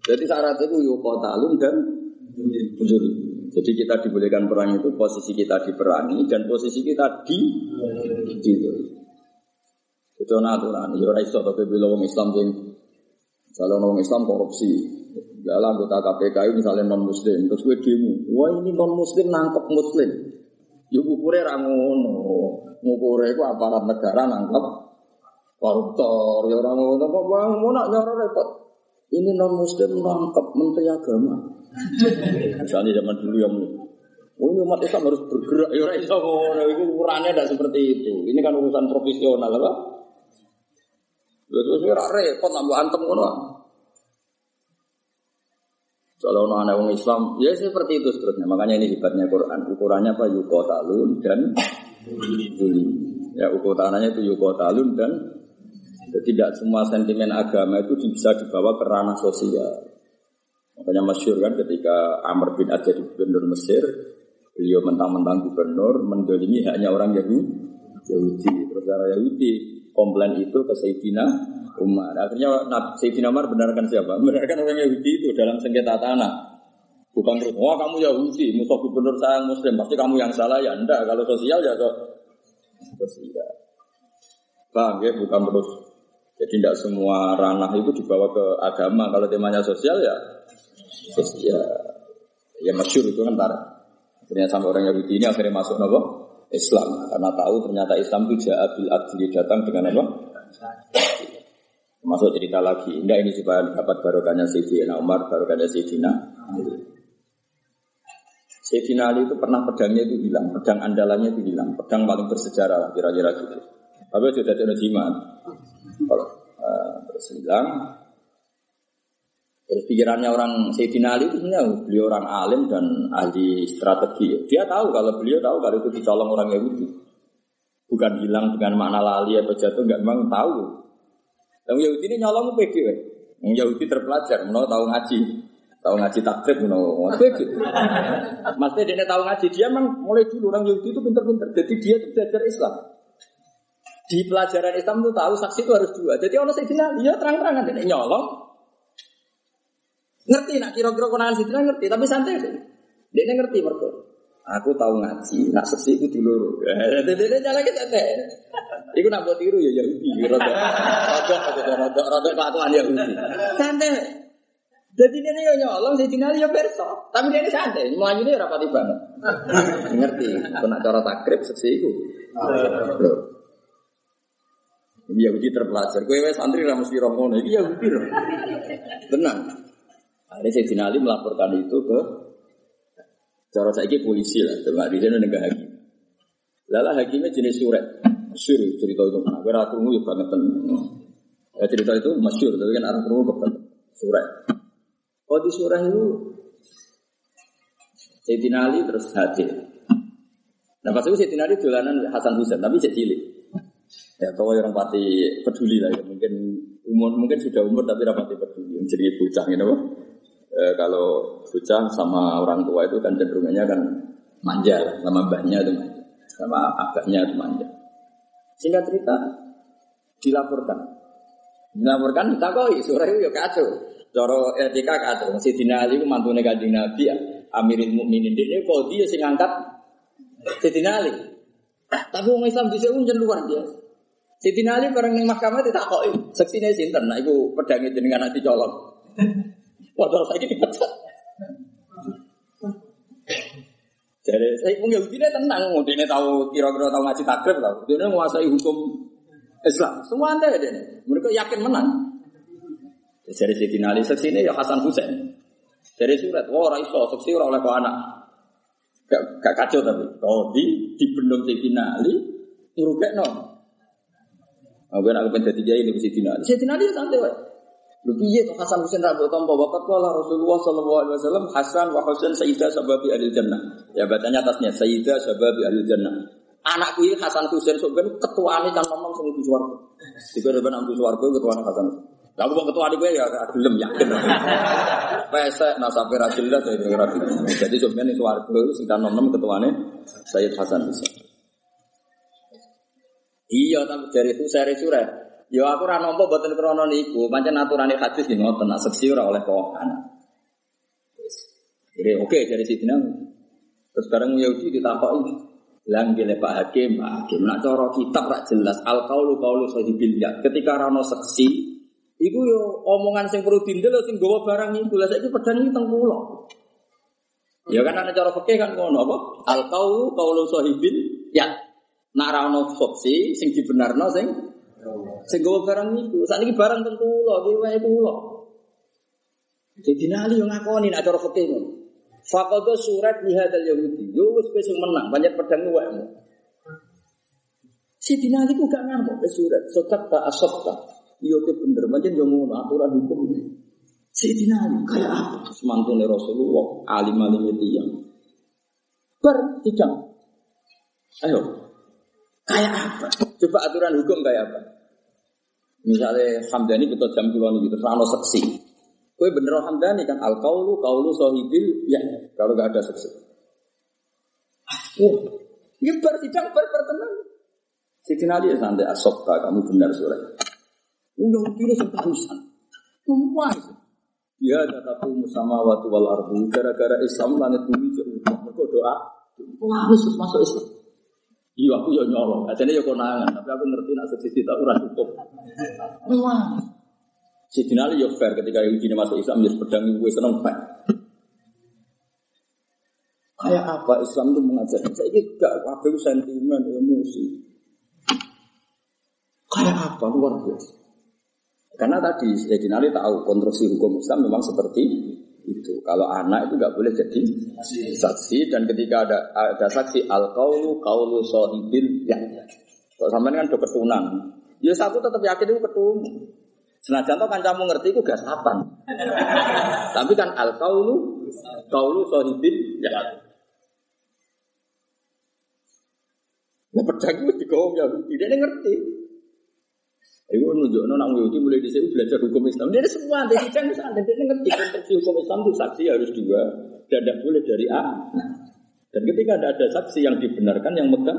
Jadi syarat itu yukotalun dan Jadi kita dibolehkan perang itu posisi kita diperangi dan posisi kita di di itu aturan. Ya ora iso tapi bila wong Islam sing kalau wong Islam korupsi, Dalam anggota KPK misalnya non muslim, terus gue demo, wah ini non muslim nangkep muslim. Yuk ukurnya rangono, ngukurnya itu aparat negara nangkep koruptor, ya orang ngono kok bang mau nak nyoro repot. Ini non muslim nangkep menteri agama. <laughs> Misalnya zaman dulu yang Oh, umat Islam harus bergerak. Ya, orang Islam, itu ukurannya tidak seperti itu. Ini kan urusan profesional, apa? Terus ora repot nak antem ngono. Kalau orang Islam, ya seperti itu seterusnya. Makanya ini hebatnya Quran. Ukurannya apa? Yukotalun dan Juli. Ya ukurannya itu yukotalun dan tidak semua sentimen agama itu bisa dibawa ke ranah sosial. Makanya masyur kan ketika Amr bin Ad jadi gubernur Mesir, beliau mentang-mentang gubernur mendolimi hanya orang Yahudi. Yahudi. Terus orang Yahudi komplain itu ke Sayyidina Umar. Akhirnya Sayyidina Umar benarkan siapa? Benarkan orang Yahudi itu dalam sengketa tanah. Bukan terus, wah kamu Yahudi, musuh gubernur saya Muslim, pasti kamu yang salah ya enggak. Kalau sosial ya so, sosial. Bang, ya bukan terus. Jadi tidak semua ranah itu dibawa ke agama. Kalau temanya sosial ya sosial. Ya masyur itu kan tar. Akhirnya sampai orang Yahudi ini akhirnya masuk nopo Islam karena tahu ternyata Islam itu jabil adli datang dengan apa? Masuk cerita lagi. Enggak ini supaya dapat barokahnya Sayyidina Umar, barokahnya Sayyidina Ali. Sayyidina Ali itu pernah pedangnya itu hilang, pedang andalannya itu hilang, pedang paling bersejarah kira-kira gitu. Tapi sudah ada jimat. Kalau uh, Terus pikirannya orang Sayyidina Ali itu sebenarnya beliau orang alim dan ahli strategi. Dia tahu kalau beliau tahu kalau itu dicolong orang Yahudi. Bukan hilang dengan makna lali atau jatuh, enggak memang tahu. Yang Yahudi ini nyolong pede. Yang Yahudi terpelajar, mau tahu ngaji. Tahu ngaji takrib, mau pede. Maksudnya dia tahu ngaji, dia memang mulai dulu orang Yahudi itu pinter-pinter. Jadi dia itu belajar Islam. Di pelajaran Islam itu tahu saksi itu harus dua. Jadi orang Sayyidina Ali, ya terang-terangan. Dia nyolong, Ngerti nak kira-kira konangan situ ngerti, tapi santai deh. Dia ngerti mereka. Aku tahu ngaji, nak seksi itu dulu. <laughs> Dia dia jalan kita santai. Iku nak buat tiru ya Yahudi. Rodok, rodok, rodok, rodok kelakuan Yahudi. Santai. Jadi dia ini nyolong, saya tinggal ya perso. Tapi dia ini santai, melayu ini rapati banget. <laughs> Ngerti, aku nak cara takrib seksi itu. Yahudi terpelajar. Gue santri ramus di romono, ini Yahudi. Tenang. Akhirnya Sayyidina Ali melaporkan itu ke cara saya polisi lah, coba di sana negara hakim. Lala hakimnya jenis surat, masyur cerita itu. Nah, gue ratu ya banget Ya cerita itu masyur, tapi kan orang kerungu banget. Surat. Oh di surah itu Sayyidina Ali terus hadir. Nah pas itu Sayyidina Ali dolanan Hasan Husain, tapi cek cilik. Ya kalau orang pati peduli lah ya. Mungkin umur mungkin sudah umur tapi rapati peduli. Jadi bocah gitu e, kalau bocah sama orang tua itu kan cenderungnya kan manja sama mbahnya itu manja, sama abahnya itu manja. Sehingga cerita dilaporkan. Dilaporkan kita kok surah itu ya kacau. Coro etika kacau. Si Dina Ali itu mantu kanjeng Nabi ya. Amirul Mukminin ini kok dia sing angkat Sayyidina Ali. Tapi orang Islam bisa unjen luar biasa. Sayyidina Ali bareng mahkamah ditakoki, seksine sinten? Nah iku pedange jenengan nanti colong. Padahal saya dipecat. Jadi saya pun Yahudi tenang, dia tahu kira-kira tahu ngaji takrib tahu. Dia menguasai hukum Islam. Semua anda dia Mereka yakin menang. Jadi Sayyidina Ali seksi ini ya Hasan Husain. Dari surat, wah oh, iso seksi orang oleh anak. Gak, gak kacau tapi. Kalau di di bendung Sayyidina Ali, irukek no. Aku nak kepenjat tiga ini Sayyidina Ali. Sayyidina Ali santai. Lu piye tuh Hasan Husain rambut tompo wakat kala Rasulullah sallallahu alaihi wasallam Hasan wa Husain sayyidah sababi ahli jannah. Ya bacanya atasnya sayyidah sababi ahli jannah. Anakku ini Hasan Husain ketua ketuane kan nomor sing ibu swarga. Dikira ben ambu swarga ketuane Hasan. Lah aku ketua gue ya gelem yakin. Pesek nasabe ra jelas ya kira Jadi sebenarnya swarga sing kan nom ketuane Sayyid Hasan Husain. Iya, tapi dari itu saya surat. Ya aku ora nampa mboten krana niku, pancen aturane hadis nggih ngoten, nak seksi ora oleh kok anak. Jadi oke dari Sidina. Terus bareng Yahudi ditakoki, lang gile Pak Hakim, Pak Hakim nak cara kitab rak jelas al qaulu qaulu sahibil ya. Ketika rano seksi Iku yo omongan sing perlu dindel sing gawa barang iku. Lah saiki pedang iki teng. Ya kan ana cara fikih kan ngono apa? Al qaulu qaulu sahibil ya. Nak ra ono opsi sing dibenarno sing sing gawa barang iku. Sakniki barang teng kula, iki wae kula. Jadi nali yo ngakoni nak cara fikih ngono. Faqadha surat lihadal Yahudi. Yo wis wis menang, banyak pedang wae. Si dinali ku gak ngamuk ke surat. Sotak tak asokta. Iya ke bener, macam yang ngono aturan hukum ini. Sayyidina Ali kayak apa? Semantune Rasulullah, alim alim itu yang tidak. Ayo, kayak apa? Coba aturan hukum kayak apa? Misalnya Hamdani kita jam kulon gitu, terus seksi. Kue bener Hamdani kan al kaulu kaulu sohibil ya kalau gak ada seksi. Oh, ya ber tidak ber bertenang. Sayyidina Ali ya santai asokta kamu benar surat. Undang kiri seterusan. Semua itu. Ya tatapu musama watu wal arbu. Gara-gara Islam langit bumi jauh. Mereka doa. Harus masuk Islam. Iya aku ya nyolong. Ajane ya konangan, tapi aku ngerti nak sedih tak urang hukum. Wah. Si Dinali ya fair ketika Yahudi masuk Islam ya pedang gue seneng pak. Kayak apa Islam itu mengajar? Saya ini gak kabel sentimen, emosi. Kayak apa luar biasa. Karena tadi Sayyidina Ali tahu konstruksi hukum Islam memang seperti itu. Kalau anak itu nggak boleh jadi saksi dan ketika ada ada saksi al kaulu kaulu sohibin ya. Kalau sampai kan udah ketunan, ya satu tetap yakin itu ketun. Senajan tuh kan kamu ngerti itu gak sapan. <laughs> Tapi kan al kaulu kaulu sohibin ya. Nah pedang itu digawang ya, tidak ngerti. Iku nunjuk nona Yahudi mulai di sini belajar hukum Islam. Dia semua ada sidang sana. Dia ngerti konstruksi hukum Islam itu saksi harus dua dan tidak boleh dari A. Dan ketika ada ada saksi yang dibenarkan yang megang,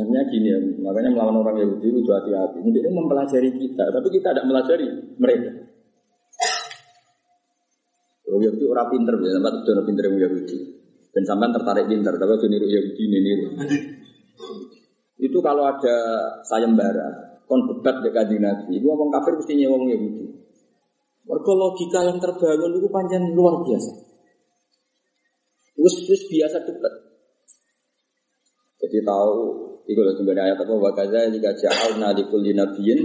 Makanya gini ya, makanya melawan orang Yahudi itu hati-hati. Ini mempelajari kita, tapi kita tidak melajari mereka. Orang Yahudi orang pinter, tempat itu orang pinter Yahudi. Dan sampai tertarik pinter, tapi itu niru Yahudi, niru. Itu kalau ada sayembara, kon debat dengan kanjeng Nabi, itu ngomong kafir mesti nyewong Yahudi. Warga logika yang terbangun itu panjang luar biasa. Terus terus biasa debat. Jadi tahu itu loh sebenarnya ayat apa wakaza jika di kulli nabiyyin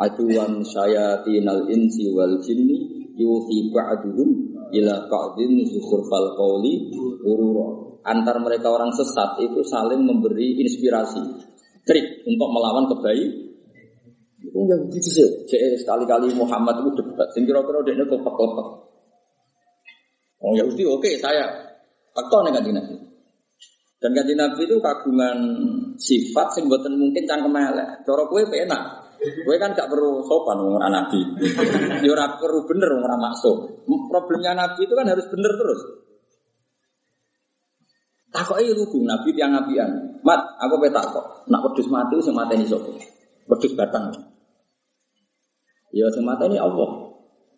aduan syayatinal insi wal jinni yuhi ba'duhum ila qa'din zukhrfal qawli urura. Antar mereka orang sesat itu saling memberi inspirasi trik untuk melawan kebaikan. Itu yang gitu sih. Jadi sekali-kali Muhammad itu debat. Sing kira-kira dia kok lepek Oh Yahudi oke saya tekon dengan Nabi. Dan kanji Nabi itu kagungan sifat sing buatan mungkin cangkem elek. Cara kue penak. Kue kan gak perlu sopan ngomong Nabi. <laughs> Ya ora perlu bener ngomong maksud. Problemnya Nabi itu kan harus bener terus. Takoke lugu Nabi tiang nabian. Mat, aku pe takok. Nak wedhus mati sing mateni sapa? Wedhus batang. Ya sing mateni Allah.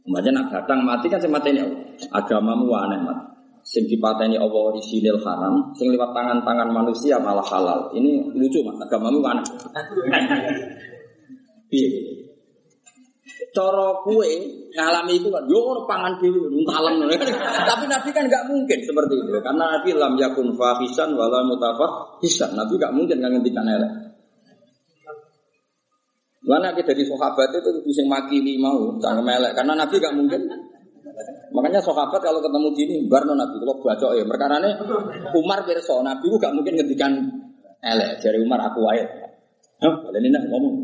Macam nak batang mati kan sing mateni Allah. Agamamu aneh mat. Sing dipateni Allah orisinil haram, sing lewat tangan-tangan manusia malah halal. Ini lucu mat, agamamu aneh. <laughs> Piye? Coro kue ngalami itu kan, yo pangan dulu, nuntalem. <laughs> Tapi Nabi kan nggak mungkin seperti itu, karena Nabi lam yakun fahisan wala mutafah hisan. Nabi nggak mungkin nggak ngendikan elek. Mana kita dari sahabat itu bisa maki mau, jangan melek, karena Nabi nggak mungkin. Makanya sahabat kalau ketemu gini, barno Nabi kalau baca ya, perkara ini Umar berso Nabi gak mungkin ngendikan elek. Dari Umar aku ayat. Hah, ini ngomong.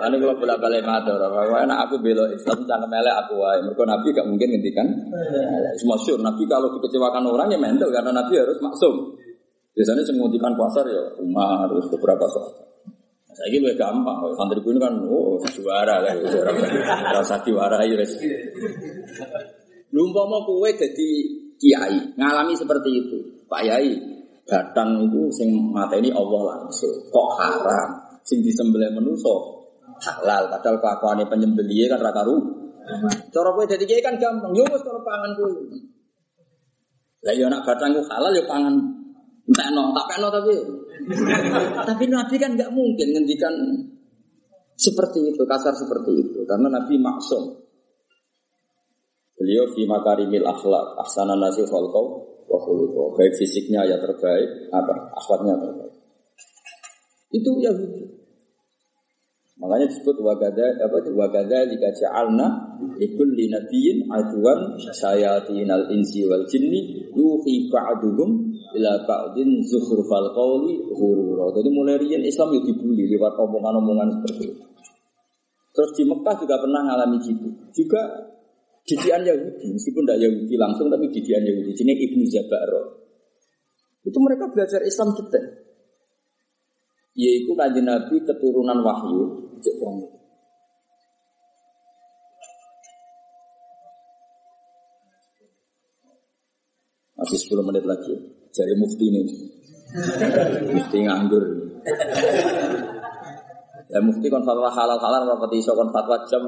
Anu kalau bola balik matur, karena aku bela Islam jangan melek aku wae. Mereka Nabi gak mungkin ngendikan. Semua syur Nabi kalau dikecewakan orang ya mental karena Nabi harus maksum. Biasanya semutikan pasar ya Umar harus beberapa soal. Saya ini gampang, kalau santri ini kan, oh juara lah, rasa diwarai, res. Lumpama kue jadi kiai ngalami seperti itu. Pak Yai, batang itu sing mata ini Allah langsung. Kok haram? Sing disembelih menuso halal. Padahal kelakuannya penyembelih kan raka ru. Cara kowe kiai kan gampang. Yo wis pangan kowe. Lah yo nak batang ku halal yo pangan. Entah no, tak no tapi tapi Nabi kan nggak mungkin ngendikan seperti itu, kasar seperti itu. Karena Nabi maksum. Beliau fi makarimil akhlak, ahsana nasi khalqau wa khuluqau. Baik fisiknya ya terbaik, apa? Akhlaknya terbaik. Itu Yahudi. Makanya disebut wagada apa wagada jika ja'alna likulli nabiyyin aduan syayatinal insi wal jinni yuhi ba'duhum ila ba'din zukhrufal qawli ghurura. Jadi mulai riyen Islam itu dibully lewat omongan-omongan seperti itu. Terus di Mekah juga pernah ngalami gitu. Juga didian Yahudi, meskipun tidak Yahudi langsung tapi didian Yahudi. Jadi Ibnu Zabaro. Itu mereka belajar Islam kita. Yaitu kajian Nabi keturunan wahyu. Masih 10 menit lagi. Cari mufti ini. mufti nganggur. Ya mufti kon fatwa halal halal rapati iso kon fatwa jam.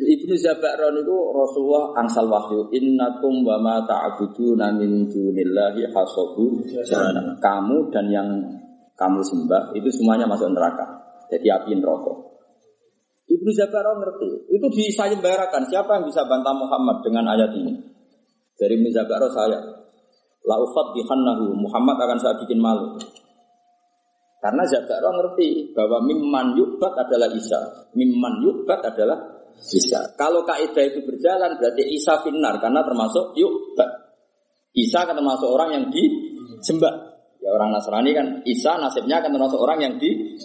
Ibnu Zabakron itu Rasulullah angsal wahyu. Innakum wa ma ta'buduna min dunillahi hasabu. Kamu dan yang kamu sembah itu semuanya masuk neraka. Jadi api neraka. Ibnu Zabakron ngerti. Itu disayembarakan. Siapa yang bisa bantah Muhammad dengan ayat ini? Dari Ibnu Zabakron saya. Laufat dihannahu Muhammad akan saya bikin malu karena Zabakron ngerti bahwa mimman yukbat adalah Isa mimman yukbat adalah Isa. Kalau kaidah itu berjalan berarti Isa finar karena termasuk yuk. Isa akan termasuk orang yang disembah. Ya orang Nasrani kan Isa nasibnya akan termasuk orang yang di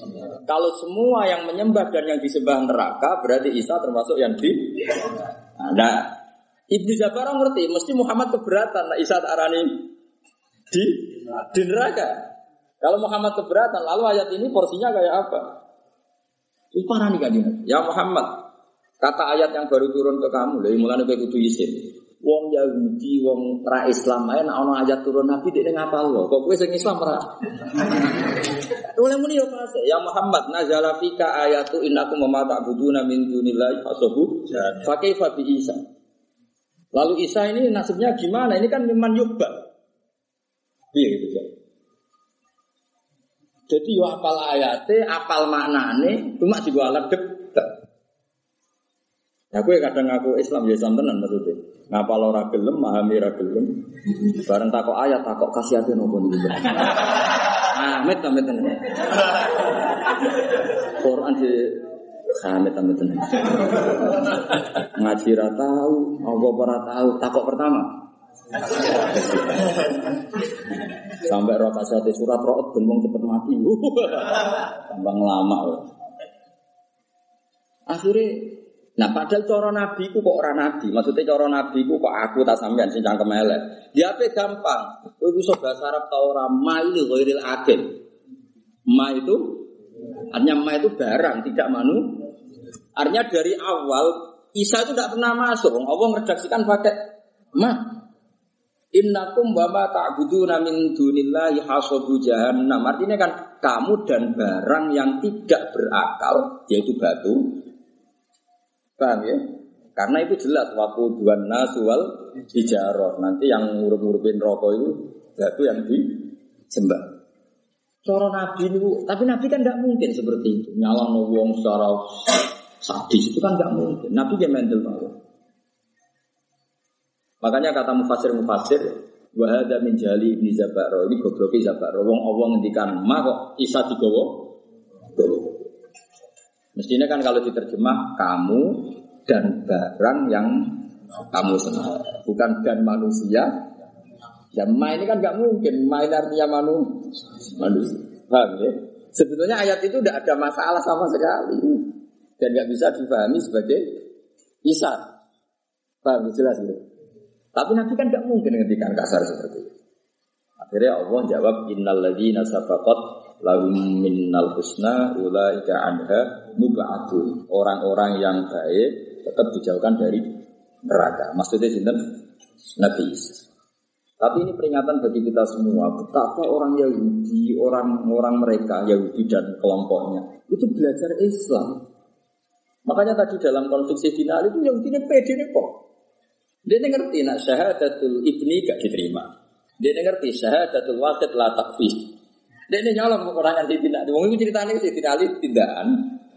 Kalau semua yang menyembah dan yang disembah neraka berarti Isa termasuk yang di Nah, Ibnu Jabar ngerti, mesti Muhammad keberatan nah Isa arani di di neraka. Kalau Muhammad keberatan, lalu ayat ini porsinya kayak apa? Itu parah nih kan Ya Muhammad, Kata ayat yang baru turun ke kamu, dari mulai kowe kudu isin. Wong Yahudi, wong ra Islam ae nek ana ayat turun Nabi dia ngapal lo. Kok kowe sing Islam ra? <laughs> Oleh muni yo pas ya Muhammad nazala fika ayatu innakum ma ta'buduna min dunillahi fasabu fa kaifa bi Isa. Lalu Isa ini nasibnya gimana? Ini kan memang yubba. Iya gitu ya. Jadi yo apal ayate, apal maknane, cuma juga alat debat. Aku ya kadang aku Islam ya Islam tenan maksudnya. Ngapa lo gelem, memahami ra gelem. Bareng takok ayat, takok kasih hati nopo niku. Ah, met met tenan. Quran di Hamid amit tenan. Ngaji ra tahu, apa ora tahu, takok pertama. Sampai roh kasih surat roh ben cepet mati. <laughs> Tambang lama. Akhirnya Nah padahal coro nabi ku kok orang nabi, maksudnya coro nabi ku kok aku tak sampean sing cangkem elek. Dia apa gampang. Kowe iso bahasa Arab ta ora mail ghairil akil. Ma itu artinya ma itu barang, tidak manu. Artinya dari awal Isa itu tidak pernah masuk. Allah meredaksikan pakai ma. Innakum wa ma ta'buduna min dunillahi hasabu jahannam. Artinya kan kamu dan barang yang tidak berakal yaitu batu Paham ya? Karena itu jelas waktu dua nasual hijaroh. Nanti yang ngurup-ngurupin rokok itu batu yang disembah. Coro Nabi itu, tapi Nabi kan tidak mungkin seperti itu. Nyala wong secara sadis itu kan tidak mungkin. Nabi dia mental banget. Makanya kata mufasir mufasir, wahada min jali ibni Zabaro ini gobloki Zabaro. Wong Allah ngendikan ma kok isa digowo. Mestinya kan kalau diterjemah kamu dan barang yang kamu senang, bukan dan manusia. Ya ma ini kan nggak mungkin, ma ini artinya manu, manusia. Paham ya? Sebetulnya ayat itu tidak ada masalah sama sekali dan nggak bisa dipahami sebagai Isa. Paham jelas gitu. Tapi Nabi kan nggak mungkin ngendikan kasar seperti itu. Akhirnya Allah jawab innal ladzina sabaqat lahum minnal husna ulaika anha mub'atun. Orang-orang yang baik tetap dijauhkan dari neraka. Maksudnya sinten? Nabi Isa. Tapi ini peringatan bagi kita semua betapa orang Yahudi, orang-orang mereka Yahudi dan kelompoknya itu belajar Islam. Makanya tadi dalam konflik Sayyidina itu yang ini pede nih kok. Dia ngerti nak syahadatul ibni gak diterima. Dia ngerti syahadatul wakil la takfir. Dia ini nyolong kekurangan Sayyidina Ali. Wong itu ceritanya Sayyidina Ali tindakan.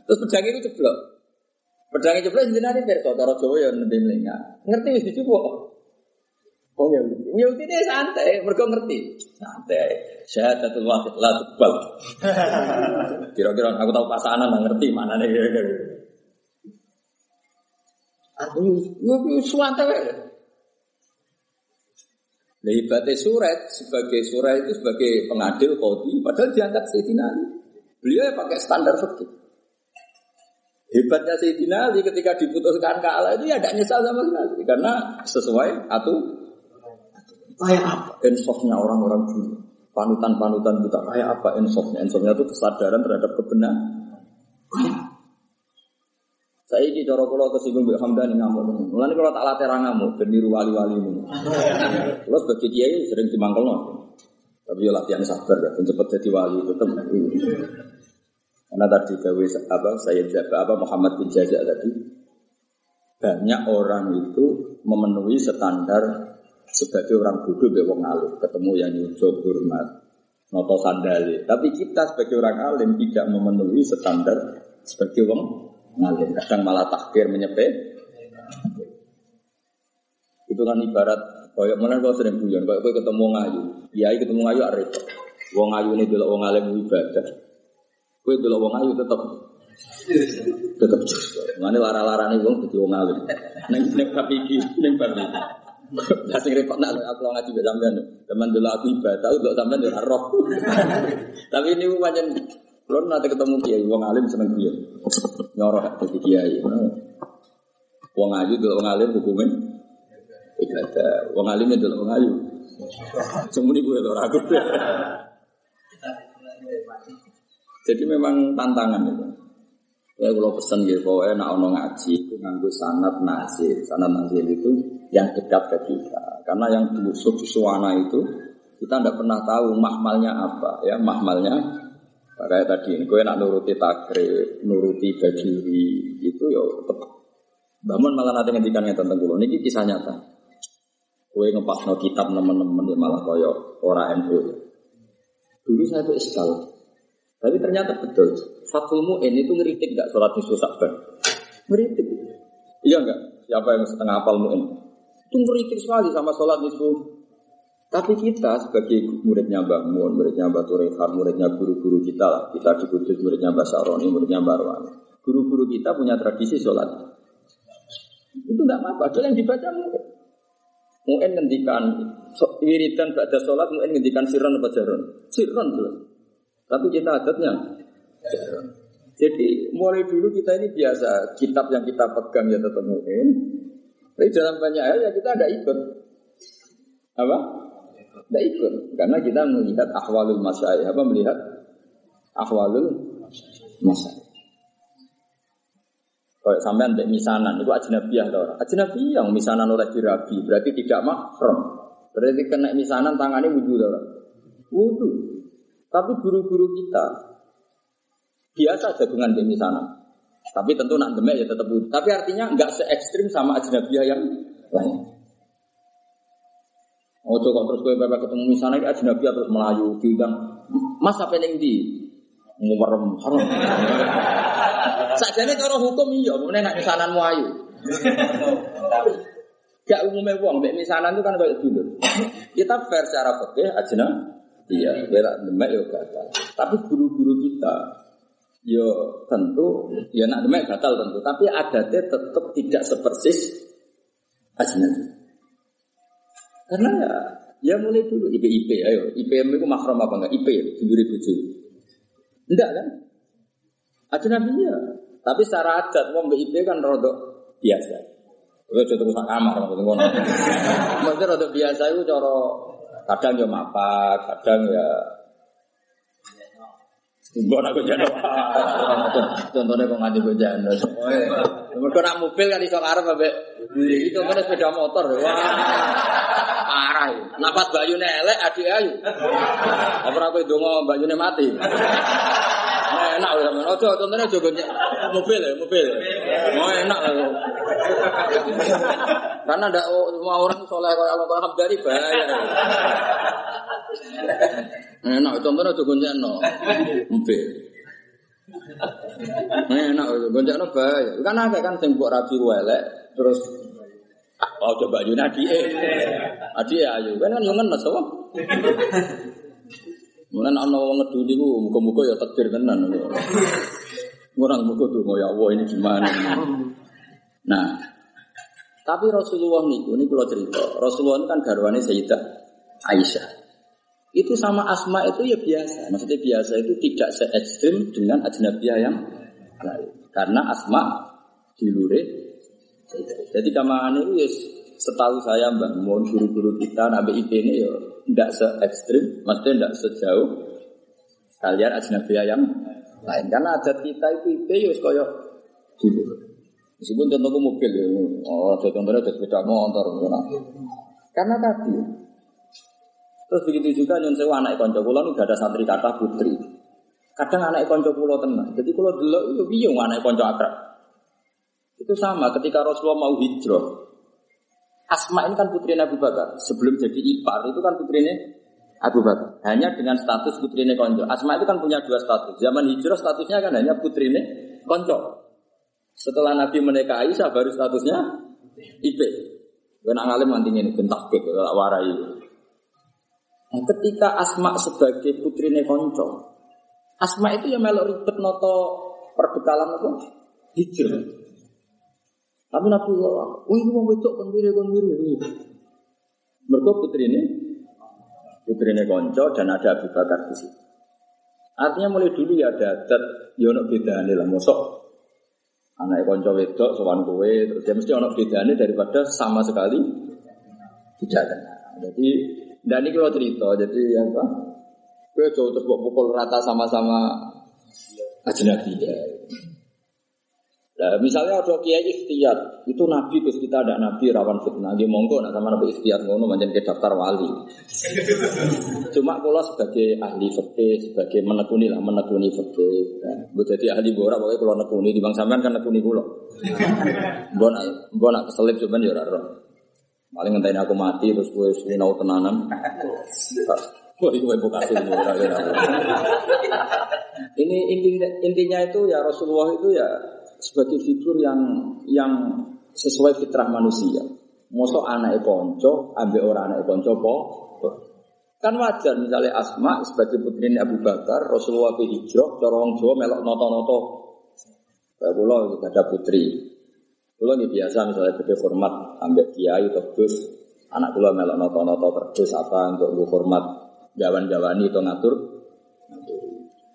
Terus pedang itu ceblok. Pedangnya ceblok Sayyidina Ali verso. Cara Jawa ya lebih melengah. Ngerti wis dicoba. Oh ya, ya ini santai, mereka ngerti. Santai. Syahadatul wahid la tebal. <laughs> Kira-kira aku tahu pasangan ngerti mana nih Aku suwante Lehibatnya surat sebagai surat itu sebagai pengadil kodi, padahal diangkat Sayyidina Ali. Beliau ya pakai standar fikih. Hebatnya Sayyidina Ali ketika diputuskan kalah itu ya tidak nyesal sama sekali karena sesuai atau Kayak apa insofnya orang-orang dulu? Panutan-panutan kita kayak apa insofnya? Insofnya itu kesadaran terhadap kebenaran. Saya ini cara kalau kesinggung Mbak Hamdan ngamuk. Mulane kalau tak latih ngamuk dan niru wali-wali ini. Kalau sebagai kiai sering dimangkel Tapi ya latihan sabar dan cepat jadi wali itu Karena tadi gawe apa saya apa Muhammad bin Jajak tadi banyak orang itu memenuhi standar sebagai orang bodoh be wong alim ketemu yang nyucuk hormat noto sandali tapi kita sebagai orang alim tidak memenuhi standar sebagai wong alim kadang malah takdir menyepe itu kan ibarat koyok mana kalau sering buyon koyok koyok ketemu ngayu kiai ketemu ngayu arif wong ayu ini dulu wong alim ibadah. Kowe dulu wong ayu tetap tetap mana lara-lara nih wong jadi wong alim. Neng neng tapi neng tapi Nah sing repot nak aku ngaji mbek sampean. Teman dulu aku ibadah untuk sampean yo roh. Tapi ini pancen kalau nanti ketemu kiai wong alim seneng kiai. Nyoroh dadi kiai. Wong ayu dulu wong alim hukumin ibadah. Wong alim dulu wong ayu. Semuni gue ora aku. Jadi memang tantangan itu. Ya kalau pesan gitu, pokoknya nak ono ngaji itu nganggu sanat nasir. Sanat nasir itu yang dekat ke kita. Karena yang dulu suwana itu kita tidak pernah tahu mahmalnya apa ya mahmalnya kayak tadi gue nak nuruti takrib, nuruti bajuri itu ya tetap. Bangun malah nanti ngendikan tentang gue ini kisah nyata. Gue ngepas no kitab teman-teman ya malah koyo ora NU. Dulu saya itu iskal, tapi ternyata betul. Fatul Mu'in itu ngeritik gak sholat di Sakban? Ngeritik. Iya enggak? Siapa yang setengah apal Mu'in? Itu ngeritik sekali sama sholat itu. Tapi kita sebagai muridnya Mbak Mun, muridnya Mbak Turehan, muridnya guru-guru kita lah. Kita di Kudus, muridnya Mbak Saroni, muridnya Mbak Arwan. Guru-guru kita punya tradisi sholat. Itu tidak apa-apa, adalah yang dibaca mungkin. Mungkin ngendikan so, wiridan ada sholat, mungkin ngendikan siron apa jaron. Siron jelas. Tapi kita adatnya jaron. Jadi mulai dulu kita ini biasa kitab yang kita pegang ya tetap mungkin tapi dalam banyak hal ya kita ada ikut. Apa? Tidak ikut. Karena kita melihat ahwalul masyayikh. Apa melihat ahwalul masyayikh. Kalau sampai ada misanan, itu ajnabiyah atau Ajnabiyah, misanan oleh dirabi, berarti tidak mahram. Berarti kena misanan tangannya wudhu orang. Wudhu. Tapi guru-guru kita biasa jagungan di misanan. Tapi tentu nak demek ya tetap wudhu. Tapi artinya nggak se ekstrim sama ajnabiyah yang lain. Oh coba terus gue bapak ketemu misalnya ajnabiyah terus melayu diundang Mas apa yang di ngumerem haram. <laughs> Sakjane cara hukum iya, kemudian nak misanan ayu. <laughs> Gak umumnya uang, mbak misanan itu kan kayak dulu. Kita fair secara fikih ajna, iya, bela demek ya gagal. Tapi guru-guru kita Yo tentu, ya nak demek batal tentu. Tapi adatnya tetap tidak sepersis ajnabi. Karena ya, ya mulai dulu IP IP, ayo IPM itu makrom apa enggak? IP ya, tujuh Enggak kan? Ajnabi ya. Tapi secara adat, mau IP kan rodok biasa. Udah contoh sak kamar maksudnya ngono. <laughs> Maksudnya rodok biasa itu cara kadang ya mapak, kadang ya Gue nak. Contohnya kok nganti gojano. Mereka nak mobil kan iso ambek itu mana sepeda motor. Wah. Parah. Napas bayu elek adik ayu. Apa aku ndonga bayune mati. Enak wis sampean. Ojo contohnya aja mobil ya, mobil. Oh enak loh. Karena ada semua orang soleh kalau Allah Hamdani bahaya. Enak, contohnya juga goncengno. Mobil. Enak, goncengno bahaya. Kan agak kan sing mbok rabi welek terus Oh coba Yuna adike. Adike ayo kan kan yo ngenes apa? Mulane ana wong ngeduni ku muga-muga ya takdir tenan. Orang muga tuh ya Allah ini gimana? Nah, tapi Rasulullah niku ini kalau cerita, Rasulullah kan garwane Sayyidah Aisyah. Itu sama Asma itu ya biasa. Maksudnya biasa itu tidak se ekstrim dengan ajnabiyah yang lain. Karena Asma dilure jadi kamar ini ya setahu saya mbak, mohon guru-guru kita nabi IP ini ya tidak se ekstrim, maksudnya tidak sejauh kalian ajnabiyah yang lain. Karena adat kita itu IP ya kaya gitu. Meskipun contohku mobil ya, oh contohnya ada sepeda motor, ya. karena tadi. Terus begitu juga nyon sewa anak konco kulo nu ada santri kata putri. Kadang anak konco kulo tenang. Jadi kulo dulu itu bingung anak konco akrab. Itu sama ketika Rasulullah mau hijrah. Asma ini kan putrinya Abu Bakar. Sebelum jadi ipar itu kan putrinya Abu Bakar. Hanya dengan status putrinya konco. Asma itu kan punya dua status. Zaman hijrah statusnya kan hanya putrinya konco. Setelah Nabi menikah Aisyah baru statusnya IP. Kena ngalim nanti ini bentak ke warai. Nah, ketika Asma sebagai putrinya konco, Asma itu yang melok ribet noto perbekalan apa? Hijrah. Tapi Nabi Allah, ini mau wedok kon wiri kon wiri. Ini, putri ini konco dan ada Abu Bakar di situ. Artinya mulai dulu ya ada adat, ya ono bedane lah, mosok anak konco wedok sowan kowe terus dia mesti ono bedane daripada sama sekali tidak kenal. Jadi dan ini kalau cerita, jadi yang apa? Kowe jauh terus pukul rata sama-sama ajnabi ya. Nah, misalnya ada kiai ikhtiar, itu nabi terus kita ada nabi rawan fitnah. Dia monggo nak sama nabi ikhtiar ngono manjen ke daftar wali. <laughs> Cuma kalau sebagai ahli fikih, sebagai menekuni lah menekuni fikih. Nah, jadi ahli bora pokoknya kalau nekuni di bang sampean kan nekuni kulo. <laughs> Mbok nak mbok nak keselip cuman ya ora Paling ngenteni aku mati terus gue sinau tenanan. Wah, itu evokasi Ini intinya, intinya itu ya Rasulullah itu ya sebagai figur yang yang sesuai fitrah manusia. Mosok anak konco, ambil orang anak konco po. Kan wajar misalnya Asma sebagai putri Abu Bakar, Rasulullah ke hijrah, dorong Jawa melok noto-noto. Kayak kita ada putri. Pulau ini biasa misalnya beda format, ambil kiai gus, anak pulau melok noto-noto terus apa untuk hormat jawan-jawani atau ngatur.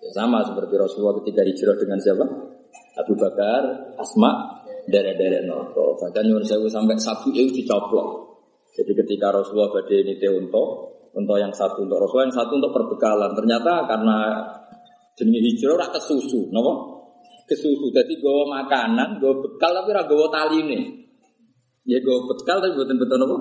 Ya, sama seperti Rasulullah ketika hijrah dengan siapa? Abu Bakar, Asma, derek-derek noto. Bahkan nyuruh saya sampai sabu itu dicoplok. Jadi ketika Rasulullah badai ini untuk untuk yang satu untuk Rasulullah, yang satu untuk perbekalan. Ternyata karena jenis hijrah rak kesusu, nopo kesusu. Jadi gue makanan, gue bekal tapi rak gue tali ini. Ya gue bekal tapi buatan betul nopo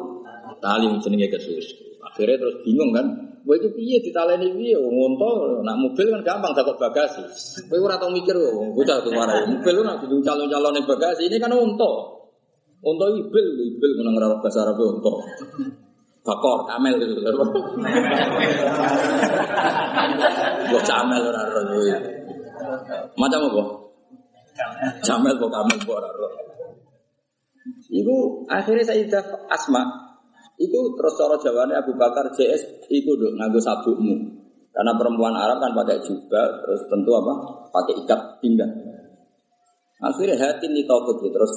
tali jenisnya kesusu. Akhirnya terus bingung kan, Gue itu piye ditaleni piye ngonto nak mobil kan gampang dapat bagasi. Gue ora tau mikir wong bocah tuh warai. Mobil nak kudu calon-calon bagasi ini kan unto. Unto ibil, ibil menang ora bahasa Arab unto. Bakor, kamel gitu. Gue camel ora ora. Macam apa? Camel kok kamel kok ora ora. Ibu akhirnya saya Asma itu terus cara jawabannya Abu Bakar JS itu dong nganggo sabukmu. Karena perempuan Arab kan pakai juga terus tentu apa? Pakai ikat pinggang. Akhirnya hati ini takut gitu. Terus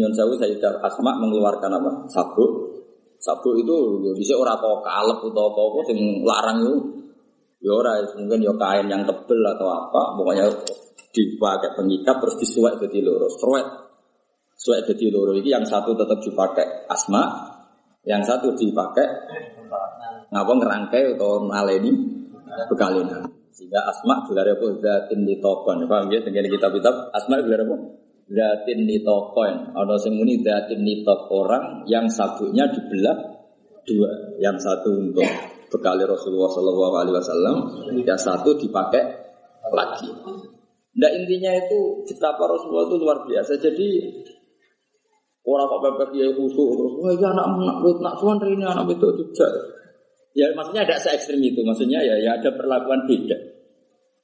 Nyon Sewu saya Asma mengeluarkan apa? Sabuk. Sabuk itu bisa orang kau kalep atau apa apa sing larang itu. Ya ora mungkin ya kain yang tebel atau apa, pokoknya dipakai pengikat terus disuai jadi loro. Suet. Suet jadi loro ini yang satu tetap dipakai Asma, yang satu dipakai ngapa ngerangkai atau naleni bekalinan. Sehingga asma gelar apa zatin litokon. Paham ya dengan kitab-kitab asma gelar apa? Zatin litokon. Ada sing muni zatin litok orang yang sabuknya dibelah dua. Yang satu untuk bekali Rasulullah Shallallahu Alaihi Wasallam, yang satu dipakai lagi. Nah intinya itu betapa Rasulullah itu luar biasa. Jadi orang kok pepek ya khusus terus wah ya anak anak wit nak tuan ini anak itu juga. Ya maksudnya ada se ekstrim itu. Maksudnya ya ya ada perlakuan beda.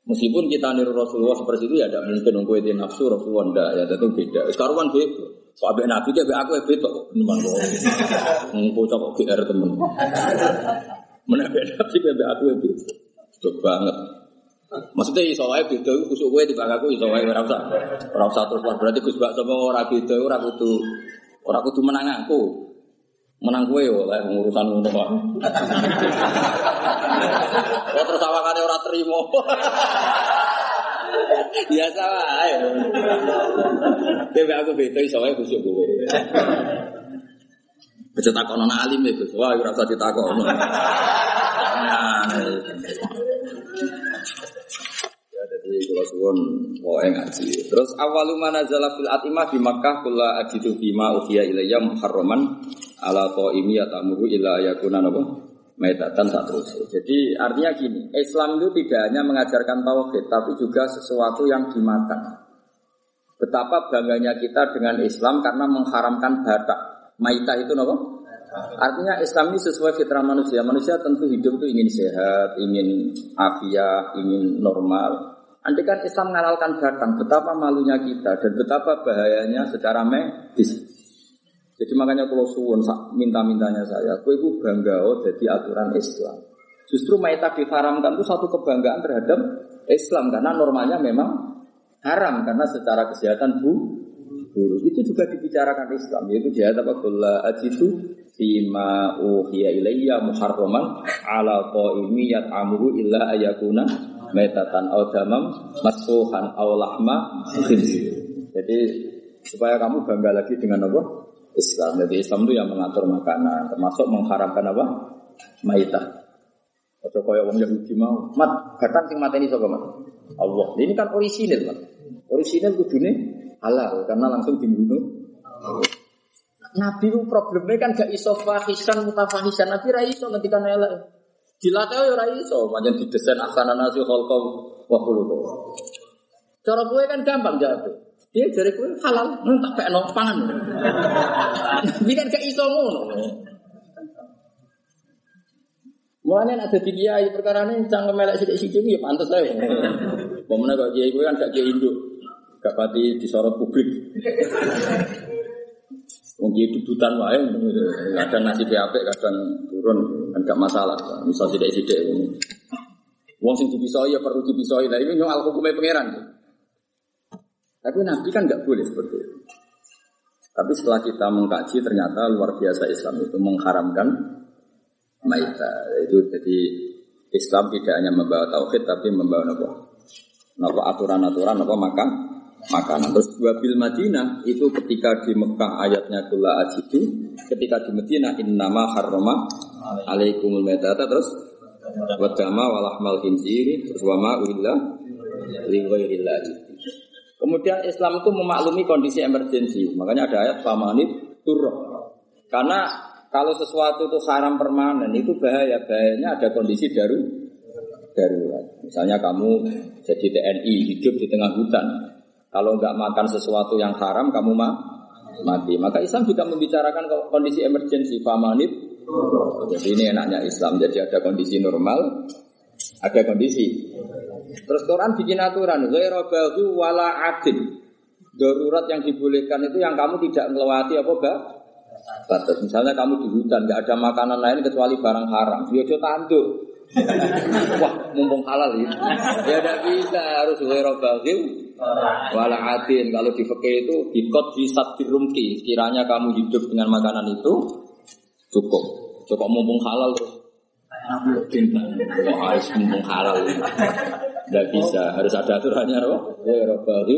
Meskipun kita niru Rasulullah seperti itu ya tidak mungkin untuk itu nafsu Rasulullah tidak ya tentu beda. Sekarang kan beda. Soalnya Nabi dia aku ya beda kok teman kok. Ngomong kok GR teman. Mana beda Nabi dia aku ya beda. Cuk banget. Maksudnya iso wae beda iku kusuk kowe timbang aku iso wae ora usah. Ora usah terus berarti Gus Bak sama ora beda ora kudu ora kudu menang aku. Menang kowe yo oleh urusan ngono kok. Kok <laughs> terus awakane ora trimo. <laughs> Biasa wae. Timbang aku beda iso wae kusuk kowe. Baca takon ana alim itu, wah ora usah ditakon. <laughs> Nah, Ya jadi kalau suwon mau ngaji. Terus awalu mana fil atimah di Makkah kula ajidu bima uhiya ilayya muharraman ala qaimi yatamuru ila yakuna napa maitatan saat terus. Jadi artinya gini, Islam itu tidak hanya mengajarkan tauhid tapi juga sesuatu yang dimakan. Betapa bangganya kita dengan Islam karena mengharamkan batak. Maitah itu napa? Artinya Islam ini sesuai fitrah manusia. Manusia tentu hidup itu ingin sehat, ingin afiat, ingin normal. Andai kan Islam mengalalkan batang, betapa malunya kita dan betapa bahayanya secara medis. Jadi makanya kalau suwun minta-mintanya saya, aku itu bangga oh jadi aturan Islam. Justru maita diharamkan itu satu kebanggaan terhadap Islam karena normalnya memang haram karena secara kesehatan bu buruk. Itu juga dibicarakan Islam yaitu jihad apa kula ajitu fima uhiya ilayya muharraman ala qaimi yat'amuhu illa ayakuna metatan aw damam masfuhan aw lahma Jadi supaya kamu bangga lagi dengan apa? Islam. Jadi Islam itu yang mengatur makanan, termasuk mengharamkan apa? Maitah. Atau kaya wong Yahudi mau, mat, katan sing mateni sapa, Mat? Allah. Ini kan orisinil, Mat. Orisinil kudune halal karena langsung dibunuh. Nabi problemnya kan gak iso fahisan mutafahisan. Nabi ra iso ngerti kan elek. Dilatih ya ora iso, pancen didesain asana nasi khalqa wa khuluqa. Cara kowe kan gampang jawab. Dia dari kowe halal, nang tak pekno pangan. <laughs> Nabi kan gak iso ngono. Mulanya ada di kiai perkara ini cangkem melek sidik-sidik ya pantas lah. Pemenang kok kiai gue kan gak kiai induk, gak pati disorot publik. Mungkin dudutan wae, kadang nasi PAP, kadang turun, kan gak masalah. Misal sidik-sidik. Wong sing dipisoi ya perlu dipisoi. Nah ini nyong hukumnya pangeran. Tapi Nabi kan nggak boleh seperti itu. Tapi setelah kita mengkaji ternyata luar biasa Islam itu mengharamkan maita. Itu jadi Islam tidak hanya membawa tauhid tapi membawa apa? Apa aturan-aturan apa makan makanan. Terus dua bil Madinah itu ketika di Mekah ayatnya kula ajidu, ketika di Madinah innama harrama alaikumul metata terus wadama walahmal khinziri terus wama uhillah li Kemudian Islam itu memaklumi kondisi emergensi. Makanya ada ayat famanit turroh. Karena kalau sesuatu itu haram permanen itu bahaya. Bahayanya ada kondisi daru darurat. Misalnya kamu jadi TNI hidup di tengah hutan. Kalau nggak makan sesuatu yang haram kamu mah mati. Maka Islam juga membicarakan kondisi emergensi famanit. Jadi ini enaknya Islam. Jadi ada kondisi normal, ada kondisi Terus Quran bikin aturan, ghairabahu wala adin. Darurat yang dibolehkan itu yang kamu tidak melewati apa mbak? Batas. Misalnya kamu di hutan, nggak ada makanan lain kecuali barang haram. Yo ya, tanduk. <laughs> Wah, mumpung halal ya. Ya tidak bisa, harus ghairabahu wala adin. Kalau di fakih itu bikot di dirumki. Kiranya kamu hidup dengan makanan itu cukup. Cukup mumpung halal terus. Harus mumpung halal. Tidak bisa, harus ada aturannya. Ya, Rabbahu.